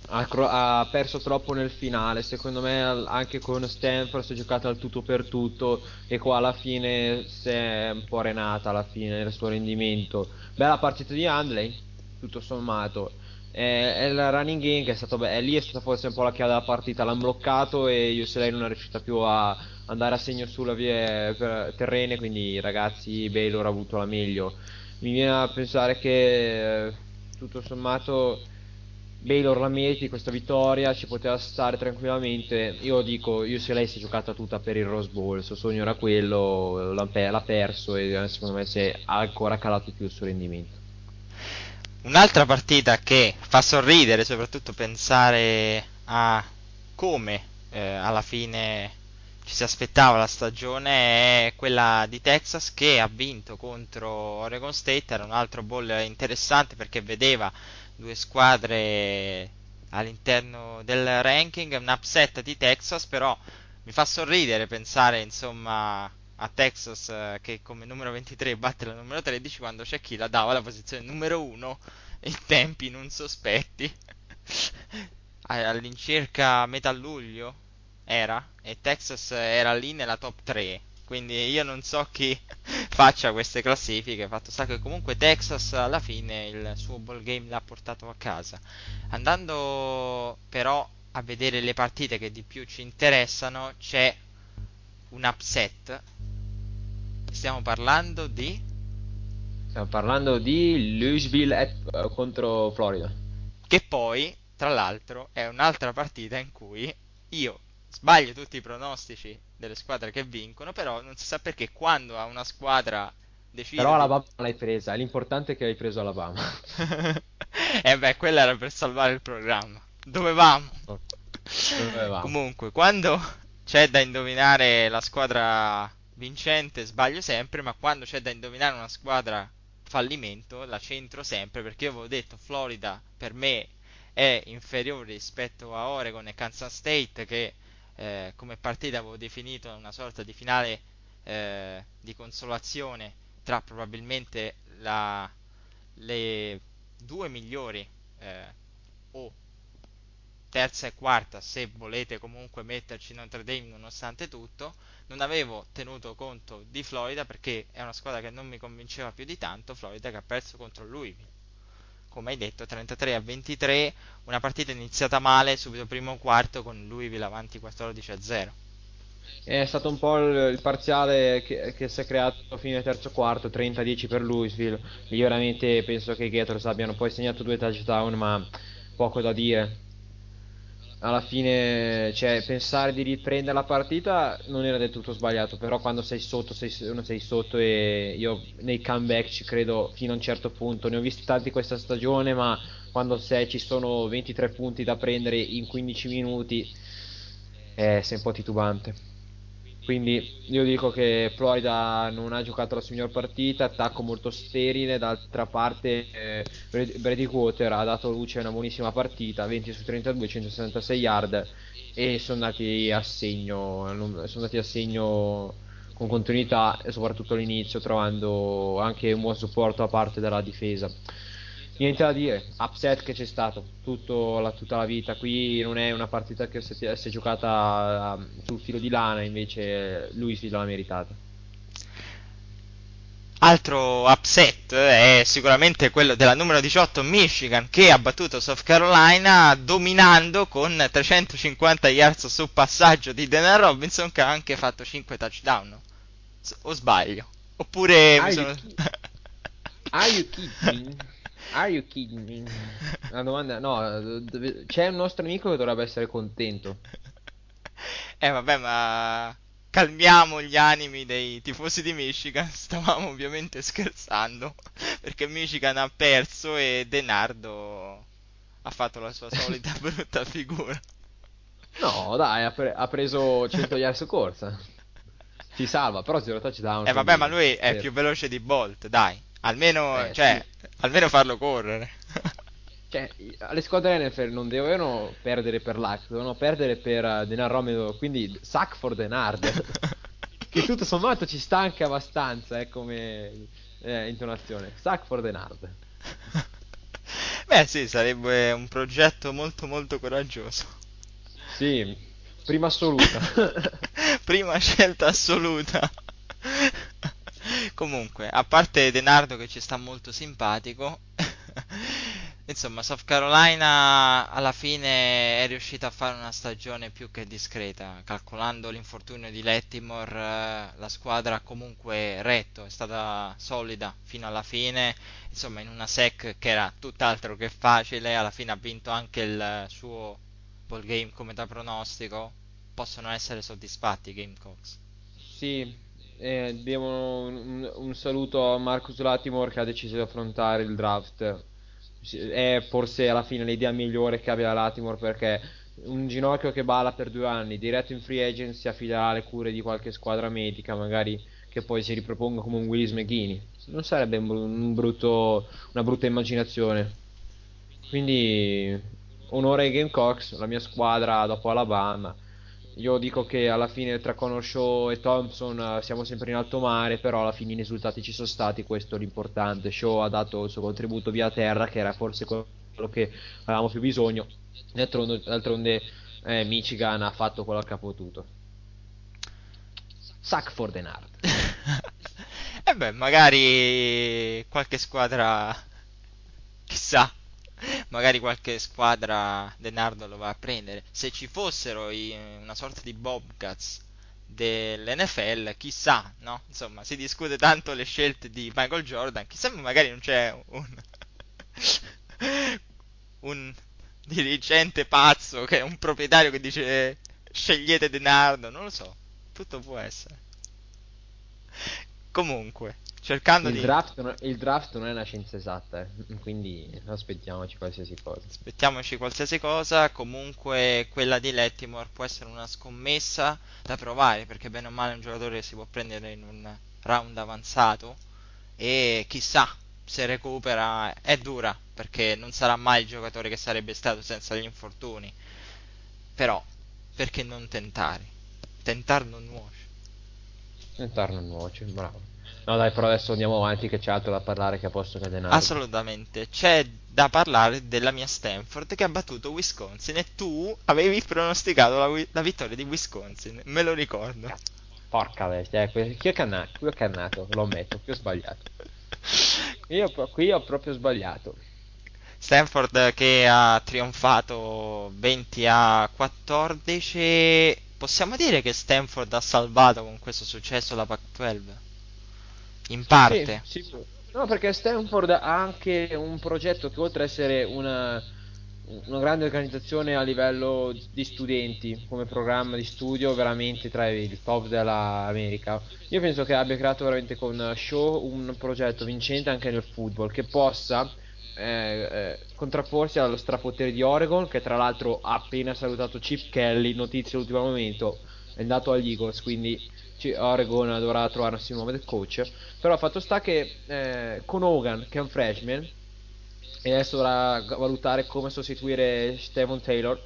Ha, cro- ha perso troppo nel finale. Secondo me, anche con Stanford si è giocato al tutto per tutto. E qua alla fine si è un po' arenata alla fine il suo rendimento. Bella partita di Handley, tutto sommato. Eh, È il running game che è stato be- eh, lì è stata forse un po' la chiave della partita. L'hanno bloccato e UCLA non è riuscita più a andare a segno sulla via terrene. Quindi, ragazzi, Baylor ha avuto la meglio. Mi viene a pensare che eh, tutto sommato Baylor la meriti questa vittoria, ci poteva stare tranquillamente. Io dico, UCLA si è giocata tutta per il Rose Bowl, il suo sogno era quello, l'ha, l'ha perso e eh, secondo me si è ancora calato più il suo rendimento. Un'altra partita che fa sorridere, soprattutto pensare a come eh, alla fine ci si aspettava la stagione, è quella di Texas che ha vinto contro Oregon State. Era un altro bowl interessante perché vedeva due squadre all'interno del ranking. Un upset di Texas, però mi fa sorridere pensare insomma a Texas eh, che come numero 23 batte la numero 13 quando c'è chi la dava la posizione numero 1 in tempi non sospetti all'incirca metà luglio era e Texas era lì nella top 3 quindi io non so chi faccia queste classifiche. Fatto sta che comunque Texas alla fine il suo ball game l'ha portato a casa. Andando però a vedere le partite che di più ci interessano, c'è un upset. Stiamo parlando di Stiamo parlando di Louisville eh, contro Florida. che poi, tra l'altro, è un'altra partita in cui io sbaglio tutti i pronostici delle squadre che vincono, però non si sa perché quando a una squadra decide Però Alabama l'hai presa, l'importante è che hai preso Alabama. eh beh, quella era per salvare il programma. Dovevamo. Dovevamo. Comunque, quando c'è da indovinare la squadra vincente, sbaglio sempre, ma quando c'è da indovinare una squadra fallimento, la centro sempre, perché io avevo detto Florida per me è inferiore rispetto a Oregon e Kansas State che eh, come partita avevo definito una sorta di finale eh, di consolazione tra probabilmente la- le due migliori eh, o terza e quarta se volete comunque metterci Notre Dame nonostante tutto non avevo tenuto conto di Florida perché è una squadra che non mi convinceva più di tanto Florida che ha perso contro Louisville come hai detto 33 a 23 una partita iniziata male subito primo quarto con Louisville avanti 14 a 0 È stato un po' il, il parziale che, che si è creato a fine terzo quarto, 30-10 per Louisville. Io veramente penso che i Gators abbiano poi segnato due touchdown, ma poco da dire. Alla fine, cioè, pensare di riprendere la partita non era del tutto sbagliato, però quando sei sotto, sei, sei sotto e io nei comeback ci credo fino a un certo punto. Ne ho visti tanti questa stagione, ma quando sei, ci sono 23 punti da prendere in 15 minuti, eh, sei un po' titubante. Quindi io dico che Florida non ha giocato la sua miglior partita, attacco molto sterile, d'altra parte eh, Brady Quarter ha dato luce a una buonissima partita, 20 su 32, 166 yard e sono andati a segno, sono andati a segno con continuità e soprattutto all'inizio trovando anche un buon supporto da parte della difesa. Niente da dire, upset che c'è stato tutto la- tutta la vita. Qui non è una partita che si è, si è giocata um, sul filo di lana, invece Louisville l'ha meritata. Altro upset è sicuramente quello della numero 18 Michigan che ha battuto South Carolina dominando con 350 yards su passaggio di Denner Robinson che ha anche fatto 5 touchdown. O sbaglio? Oppure mi Are sono... you ki- Are you kidding me? La domanda no, c'è un nostro amico che dovrebbe essere contento. Eh vabbè, ma calmiamo gli animi dei tifosi di Michigan. Stavamo ovviamente scherzando perché Michigan ha perso e Denardo ha fatto la sua solita brutta figura. No, dai, ha, pre- ha preso 100 yard su corsa. Si salva, però zero touchdown. Eh vabbè, ma lui è più veloce di Bolt, dai. Almeno, Eh, cioè, sì. Almeno farlo correre. Cioè, le squadre NFL non devono perdere per luck, devono perdere per uh, Denar Romero, quindi sack for Denard. che tutto sommato ci sta anche abbastanza, eh, come eh, intonazione. Sack for Denard. Beh, sì, sarebbe un progetto molto molto coraggioso. Sì, prima assoluta. Prima scelta assoluta. Comunque, a parte Denardo che ci sta molto simpatico, insomma, South Carolina alla fine è riuscita a fare una stagione più che discreta. Calcolando l'infortunio di Lettimore, eh, la squadra ha comunque retto, è stata solida fino alla fine. Insomma, in una sec che era tutt'altro che facile, alla fine ha vinto anche il suo ball game come da pronostico. Possono essere soddisfatti i Gamecocks. Sì, eh, devono un, un saluto a Marcus Latimore che ha deciso di affrontare il draft. È forse alla fine l'idea migliore che abbia Latimore perché un ginocchio che balla per due anni, diretto in free agent, si affiderà alle cure di qualche squadra medica, magari che poi si riproponga come un Willis McGinney. Non sarebbe un brutto, una brutta immaginazione. Quindi, onore ai Gamecocks, la mia squadra dopo Alabama. Io dico che alla fine tra Connor Shaw e Thompson eh, siamo sempre in alto mare, però alla fine i risultati ci sono stati, questo è l'importante. Shaw ha dato il suo contributo via terra, che era forse quello che avevamo più bisogno. D'altronde, d'altronde, eh, Michigan ha fatto quello che ha potuto. Sac for Denard. E beh, magari qualche squadra, chissà, magari qualche squadra Denardo lo va a prendere. Se ci fossero i- una sorta di Bobcats dell'NFL, chissà, no? Insomma, si discute tanto le scelte di Michael Jordan, chissà magari non c'è un, un dirigente pazzo, che è un proprietario che dice scegliete Denardo, non lo so, tutto può essere. Comunque, cercando Il di... draft, non- il draft non è una scienza esatta, eh, quindi aspettiamoci qualsiasi cosa. Aspettiamoci qualsiasi cosa, comunque quella di Lettimore può essere una scommessa da provare, perché bene o male è un giocatore che si può prendere in un round avanzato e chissà se recupera è dura, perché non sarà mai il giocatore che sarebbe stato senza gli infortuni. Però, perché non tentare? Tentar non nuoce. Entarno nuoce, bravo. No dai, però adesso andiamo avanti che c'è altro da parlare che a posto che. Assolutamente, c'è da parlare della mia Stanford che ha battuto Wisconsin e tu avevi pronosticato la, wi- la vittoria di Wisconsin, me lo ricordo. Porca bestia, eh, qui qui ho cannato, qui ho cannato, lo ammetto, qui ho sbagliato. Io qui ho proprio sbagliato. Stanford che ha trionfato 20 a 14. Possiamo dire che Stanford ha salvato con questo successo la Pac-12? In parte. Sì, sì. No, perché Stanford ha anche un progetto che oltre ad essere una, una grande organizzazione a livello di studenti, come programma di studio veramente tra i top dell'America, io penso che abbia creato veramente con Show un progetto vincente anche nel football, che possa eh, eh, contrapporsi allo strapotere di Oregon, che tra l'altro ha appena salutato Chip Kelly, notizia all'ultimo momento, è andato agli Eagles, quindi Oregon dovrà trovarsi un nuovo coach. Però fatto sta che eh, con Hogan, che è un freshman, e adesso dovrà valutare come sostituire Stephen Taylor,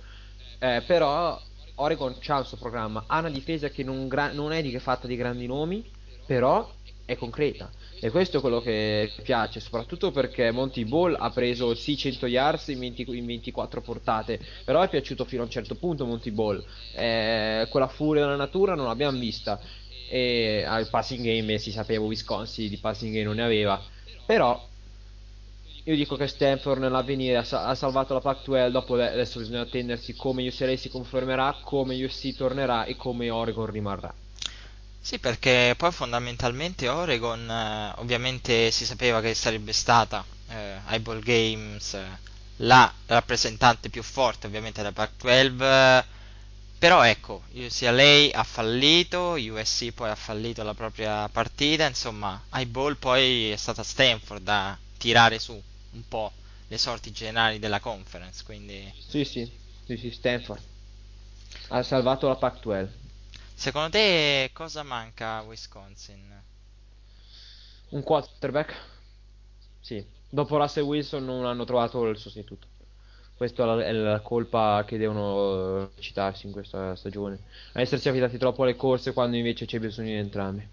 eh, però Oregon c'ha il suo programma, ha una difesa che non, gra- non è di- fatta di grandi nomi, però è concreta. E questo è quello che piace, soprattutto perché Monty Ball ha preso sì 100 yards in, 20 in 24 portate, però è piaciuto fino a un certo punto Monty Ball. Eh, quella furia della natura non l'abbiamo vista. E al passing game si sapeva Wisconsin di passing game non ne aveva. Però io dico che Stanford nell'avvenire ha, ha salvato la Pac-12, dopo adesso bisogna attendersi come UCLA si confermerà, come USC tornerà e come Oregon rimarrà. Sì, perché poi fondamentalmente Oregon eh, ovviamente si sapeva che sarebbe stata eh, ai Ball Games eh, la rappresentante più forte ovviamente della Pac-12, eh, però ecco, UCLA ha fallito, USC poi ha fallito la propria partita, insomma ai Ball poi è stata Stanford a tirare su un po' le sorti generali della conference, quindi Sì, sì, sì, sì, Stanford ha salvato la Pac-12. secondo te cosa manca a Wisconsin? Un quarterback? Sì. Dopo Russell Wilson non hanno trovato il sostituto. Questa è la, colpa che devono eh, citarsi in questa stagione. A essersi affidati troppo alle corse quando invece c'è bisogno di entrambi.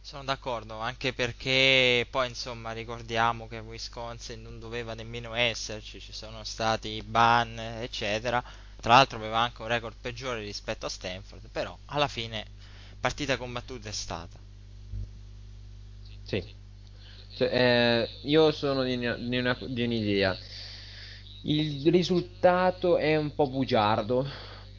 Sono d'accordo, anche perché poi insomma ricordiamo che Wisconsin non doveva nemmeno esserci, ci sono stati ban, eccetera. Tra l'altro aveva anche un record peggiore rispetto a Stanford, però alla fine partita combattuta è stata. Sì. Cioè, eh, io sono di, una- di una- di un'idea. Il risultato è un po' bugiardo.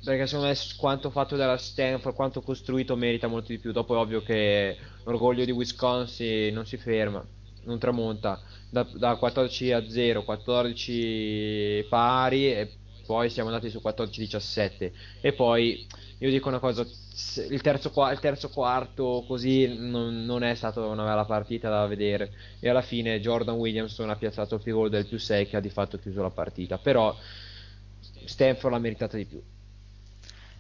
Perché secondo me quanto fatto dalla Stanford, quanto costruito merita molto di più. Dopo è ovvio che l'orgoglio di Wisconsin non si ferma, non tramonta. Da, da 14 a 0, 14 pari e poi siamo andati su 14-17. E poi io dico una cosa, il terzo, il terzo quarto così non, non è stata una bella partita da vedere e alla fine Jordan Williamson ha piazzato il goal del più 6 che ha di fatto chiuso la partita, però Stanford l'ha meritata di più.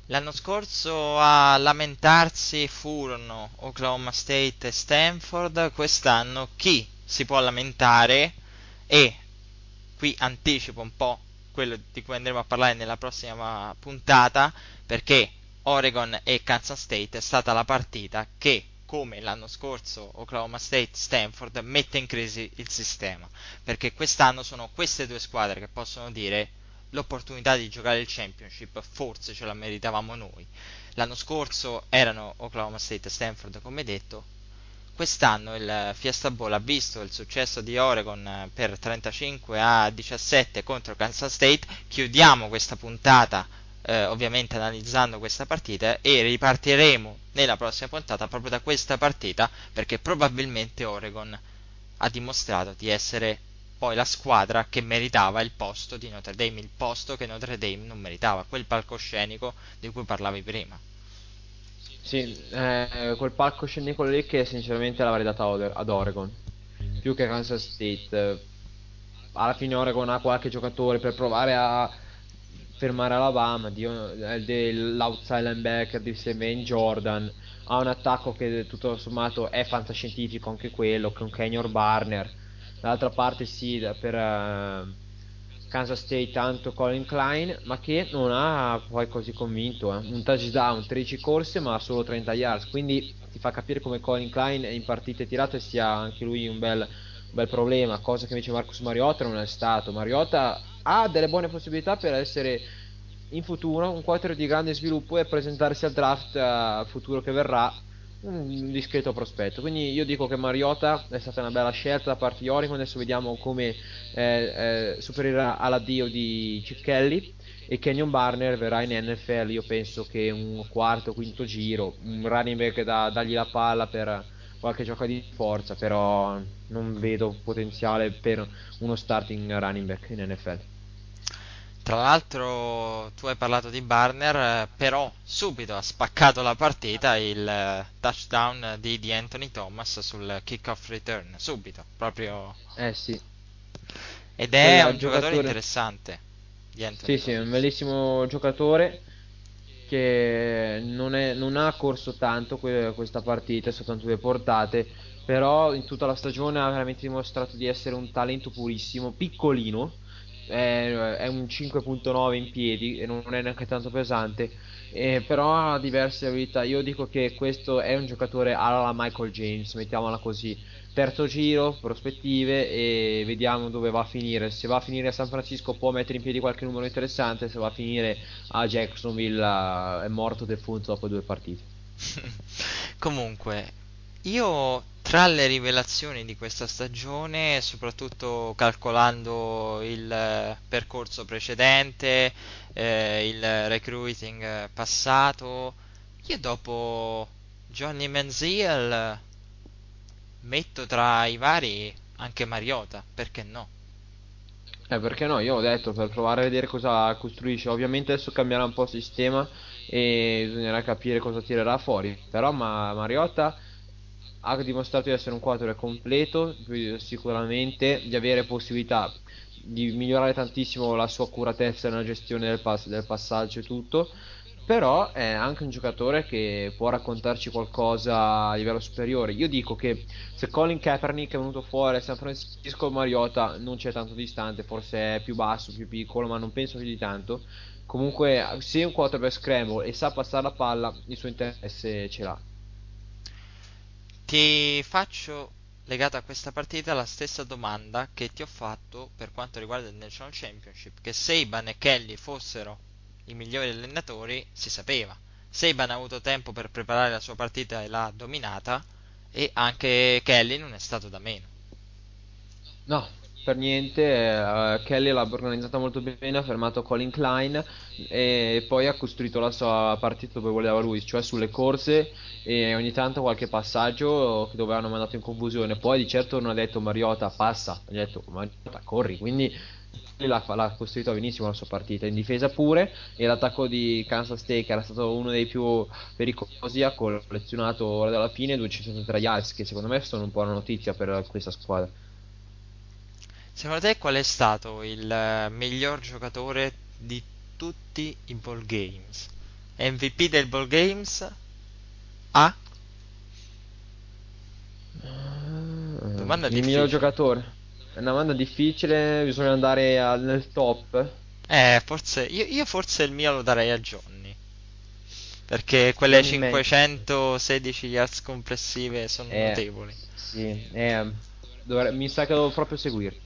L'anno scorso a lamentarsi furono Oklahoma State e Stanford, quest'anno chi si può lamentare e qui anticipo un po' quello di cui andremo a parlare nella prossima puntata perché Oregon e Kansas State è stata la partita che come l'anno scorso Oklahoma State Stanford mette in crisi il sistema perché quest'anno sono queste due squadre che possono dire l'opportunità di giocare il championship forse ce la meritavamo noi L'anno scorso erano Oklahoma State e Stanford, come detto. Quest'anno il Fiesta Bowl ha visto il successo di Oregon eh, per 35 a 17 contro Kansas State. Chiudiamo questa puntata eh, ovviamente analizzando questa partita e ripartiremo nella prossima puntata proprio da questa partita perché probabilmente Oregon ha dimostrato di essere poi la squadra che meritava il posto di Notre Dame, il posto che Notre Dame non meritava, quel palcoscenico di cui parlavi prima. Sì, eh, quel palcoscenico lì che sinceramente l'avrei data ad Oregon, più che Kansas State. Alla fine Oregon ha qualche giocatore per provare a fermare Alabama, l'outside linebacker di Steven Jordan, ha un attacco che tutto sommato è fantascientifico anche quello, con Kenyon Barner. Dall'altra parte sì per uh, Kansas State tanto Colin Klein ma che non ha poi così convinto eh. un touchdown 13 corse ma solo 30 yards quindi ti fa capire come Colin Klein in partite tirate sia anche lui un bel, un bel problema cosa che invece Marcus Mariota non è stato Mariota ha delle buone possibilità per essere in futuro un quarter di grande sviluppo e presentarsi al draft uh, futuro che verrà un discreto prospetto. Quindi io dico che Mariota è stata una bella scelta da parte di Oregon. Adesso vediamo come eh, eh, supererà all'addio di Kelly. E Kenyon Barner verrà in NFL. Io penso che un quarto, quinto giro, un running back da dargli la palla per qualche gioco di forza. Però non vedo potenziale per uno starting running back in NFL. Tra l'altro tu hai parlato di Barner, eh, però subito ha spaccato la partita il eh, touchdown di, di Anthony Thomas sul kickoff return, subito, proprio... Eh sì. Ed è un giocatore, interessante. Di Anthony sì, sì, è un bellissimo giocatore che non, è, non ha corso tanto que- questa partita, soltanto due portate, però in tutta la stagione ha veramente dimostrato di essere un talento purissimo, piccolino, è, è un 5.9 in piedi e non è neanche tanto pesante eh, però ha diverse abilità. Io dico che questo è un giocatore alla Michael James mettiamola così. Terzo giro, prospettive e vediamo dove va a finire. Se va a finire a San Francisco può mettere in piedi qualche numero interessante. Se va a finire a Jacksonville è morto defunto dopo due partite. Comunque io tra le rivelazioni di questa stagione, soprattutto calcolando il eh, percorso precedente, eh, il recruiting passato, io dopo Johnny Manziel metto tra i vari anche Mariota, perché no? Eh, perché no? Io ho detto per provare a vedere cosa costruisce. Ovviamente adesso cambierà un po' il sistema e bisognerà capire cosa tirerà fuori. Però ma Mariota ha dimostrato di essere un quarterback completo, sicuramente di avere possibilità di migliorare tantissimo la sua accuratezza nella gestione del, pass- del passaggio e tutto però è anche un giocatore che può raccontarci qualcosa a livello superiore. Io dico che se Colin Kaepernick è venuto fuori a San Francisco, Mariota non c'è tanto distante, forse è più basso, più piccolo, ma non penso più di tanto. Comunque, se un quarterback scramble e sa passare la palla, il suo interesse ce l'ha. Ti faccio legato a questa partita la stessa domanda che ti ho fatto per quanto riguarda il National Championship, che Saban e Kelly fossero i migliori allenatori si sapeva. Saban ha avuto tempo per preparare la sua partita e l'ha dominata e anche Kelly non è stato da meno. No, per niente, uh, Kelly l'ha organizzata molto bene, ha fermato Colin Klein e poi ha costruito la sua partita dove voleva lui, cioè sulle corse e ogni tanto qualche passaggio dove hanno mandato in confusione. Poi di certo non ha detto Mariota passa, ha detto Mariota corri, quindi l'ha, l'ha costruito benissimo la sua partita in difesa pure e l'attacco di Kansas State che era stato uno dei più pericolosi ha collezionato ora dalla fine 203 yards che secondo me sono un po' una notizia per questa squadra Secondo te qual è stato il eh, miglior giocatore di tutti i ball games? MVP del ball games? A? Domanda il miglior giocatore. È una domanda difficile, bisogna andare al, nel top. Eh, forse io, io, forse il mio lo darei a Johnny. Perché quelle Johnny 516 yards complessive sono eh, notevoli. Sì, eh, dovre- mi sa che devo proprio seguirti.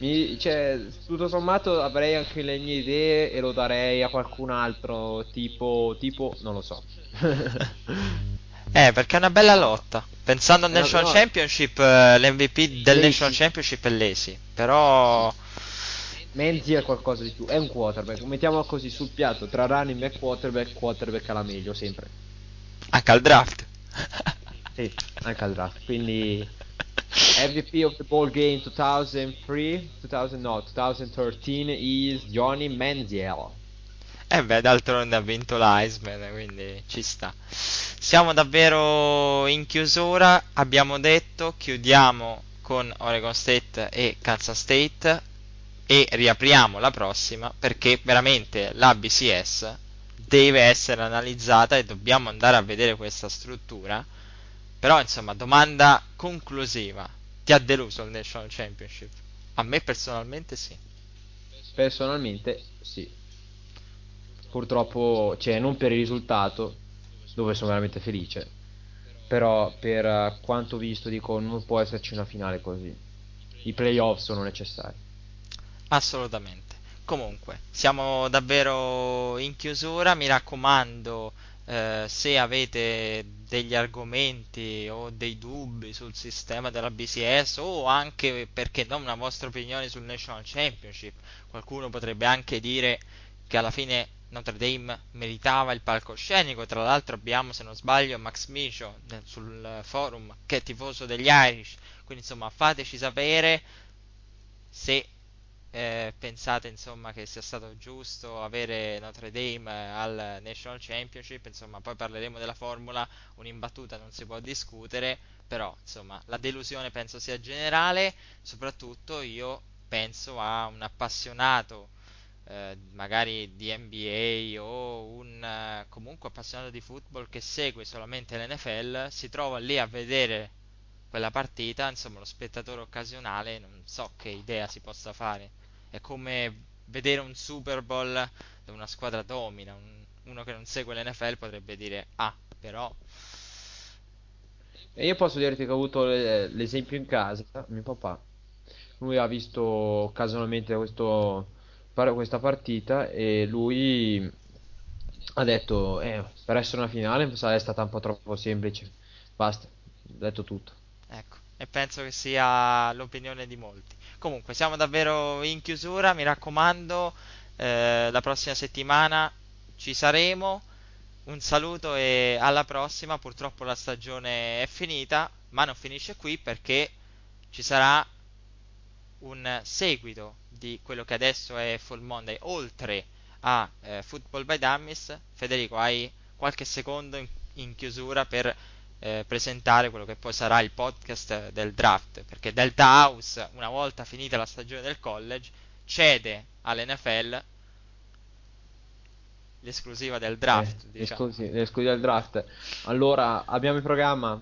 Mi- cioè, tutto sommato avrei anche le mie idee e lo darei a qualcun altro, tipo, tipo, non lo so. Eh, perché è una bella lotta. Pensando al National no. Championship, eh, l'MVP del Lacy. National Championship è Lacy. Però, Menzi è qualcosa di più, è un quarterback, mettiamolo così sul piatto, tra running back e quarterback, quarterback alla meglio sempre. anche al draft. Sì, anche al draft, quindi MVP of the ball game 2003, 2000, no, 2013 is Johnny Manziel. Eh beh, d'altronde ha vinto l'Iceman, quindi ci sta. Siamo davvero in chiusura, abbiamo detto, chiudiamo con Oregon State e Kansas State e riapriamo la prossima perché veramente la BCS deve essere analizzata e dobbiamo andare a vedere questa struttura. Però, insomma, domanda conclusiva. Ti ha deluso il National Championship? A me personalmente sì. Personalmente sì. Purtroppo, cioè non per il risultato, dove sono veramente felice, però per quanto visto dico non può esserci una finale così. I playoff sono necessari. Assolutamente. Comunque, siamo davvero in chiusura. Mi raccomando, eh, se avete degli argomenti o dei dubbi sul sistema della BCS o anche perché no una vostra opinione sul National Championship, qualcuno potrebbe anche dire che alla fine Notre Dame meritava il palcoscenico. Tra l'altro abbiamo, se non sbaglio, Max Micio nel- sul forum che è tifoso degli Irish. Quindi insomma fateci sapere se eh, pensate insomma che sia stato giusto avere Notre Dame eh, al National Championship. Insomma poi parleremo della formula, un'imbattuta non si può discutere. Però insomma la delusione penso sia generale. Soprattutto io penso a un appassionato eh, magari di NBA o un eh, comunque appassionato di football che segue solamente l'NFL, si trova lì a vedere quella partita, insomma, lo spettatore occasionale non so che idea si possa fare. È come vedere un Super Bowl dove una squadra domina, un- uno che non segue l'NFL potrebbe dire "Ah, però E io posso dirti che ho avuto le- l'esempio in casa, mio papà. Lui ha visto casualmente questo, questa partita e lui ha detto, eh, per essere una finale sarà stata un po' troppo semplice. Basta, ho detto tutto. Ecco, e penso che sia l'opinione di molti. Comunque, siamo davvero in chiusura, mi raccomando, eh, la prossima settimana ci saremo. Un saluto e alla prossima. Purtroppo la stagione è finita, ma non finisce qui perché ci sarà un seguito di quello che adesso è Full Monday, oltre a eh, Football by Dummies. Federico, hai qualche secondo in, in chiusura per eh, presentare quello che poi sarà il podcast del draft, perché Delta House, una volta finita la stagione del college, cede all'NFL l'esclusiva del draft, Eh, diciamo. esclusi- l'esclusiva del draft. Allora, abbiamo in programma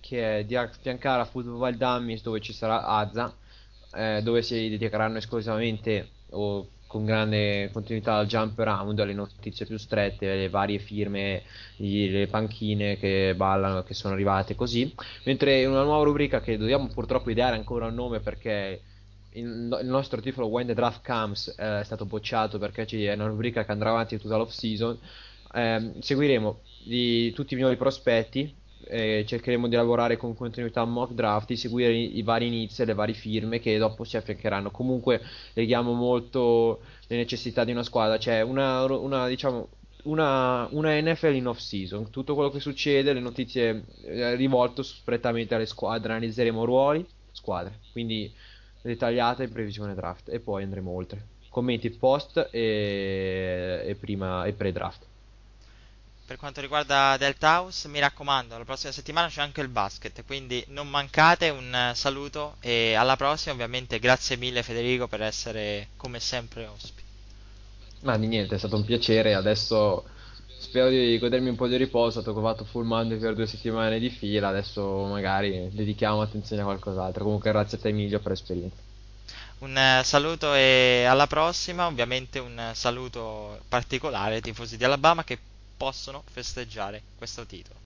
che è di affiancare a Football Dummies dove ci sarà Azza, eh, dove si dedicheranno esclusivamente o con grande continuità al jump around, alle notizie più strette, le varie firme, i- le panchine che ballano, che sono arrivate così. Mentre una nuova rubrica che dobbiamo purtroppo ideare ancora un nome perché il, il nostro titolo When the Draft Comes eh, è stato bocciato perché è una rubrica che andrà avanti tutta l'off season. Ehm, seguiremo di tutti i migliori prospetti, eh, cercheremo di lavorare con continuità mock draft, di seguire i, i vari inizi e le varie firme che dopo si affiancheranno. Comunque leghiamo molto le necessità di una squadra, cioè una, una, diciamo, una, una NFL in off season, tutto quello che succede, le notizie eh, rivolte prettamente alle squadre, analizzeremo ruoli, squadre, quindi dettagliata in previsione draft e poi andremo oltre. Commenti post e, e prima e pre-draft. Per quanto riguarda Delta House, mi raccomando, la prossima settimana c'è anche il basket, quindi non mancate, un saluto e alla prossima, ovviamente grazie mille Federico per essere come sempre ospite. Ma di niente, è stato un piacere. Adesso spero di godermi un po' di riposo. Ho trovato full Monday per due settimane di fila. Adesso magari dedichiamo attenzione a qualcos'altro. Comunque, grazie a te, Emilio, per l'esperienza. Un eh, saluto e alla prossima, ovviamente un saluto particolare ai tifosi di Alabama che possono festeggiare questo titolo.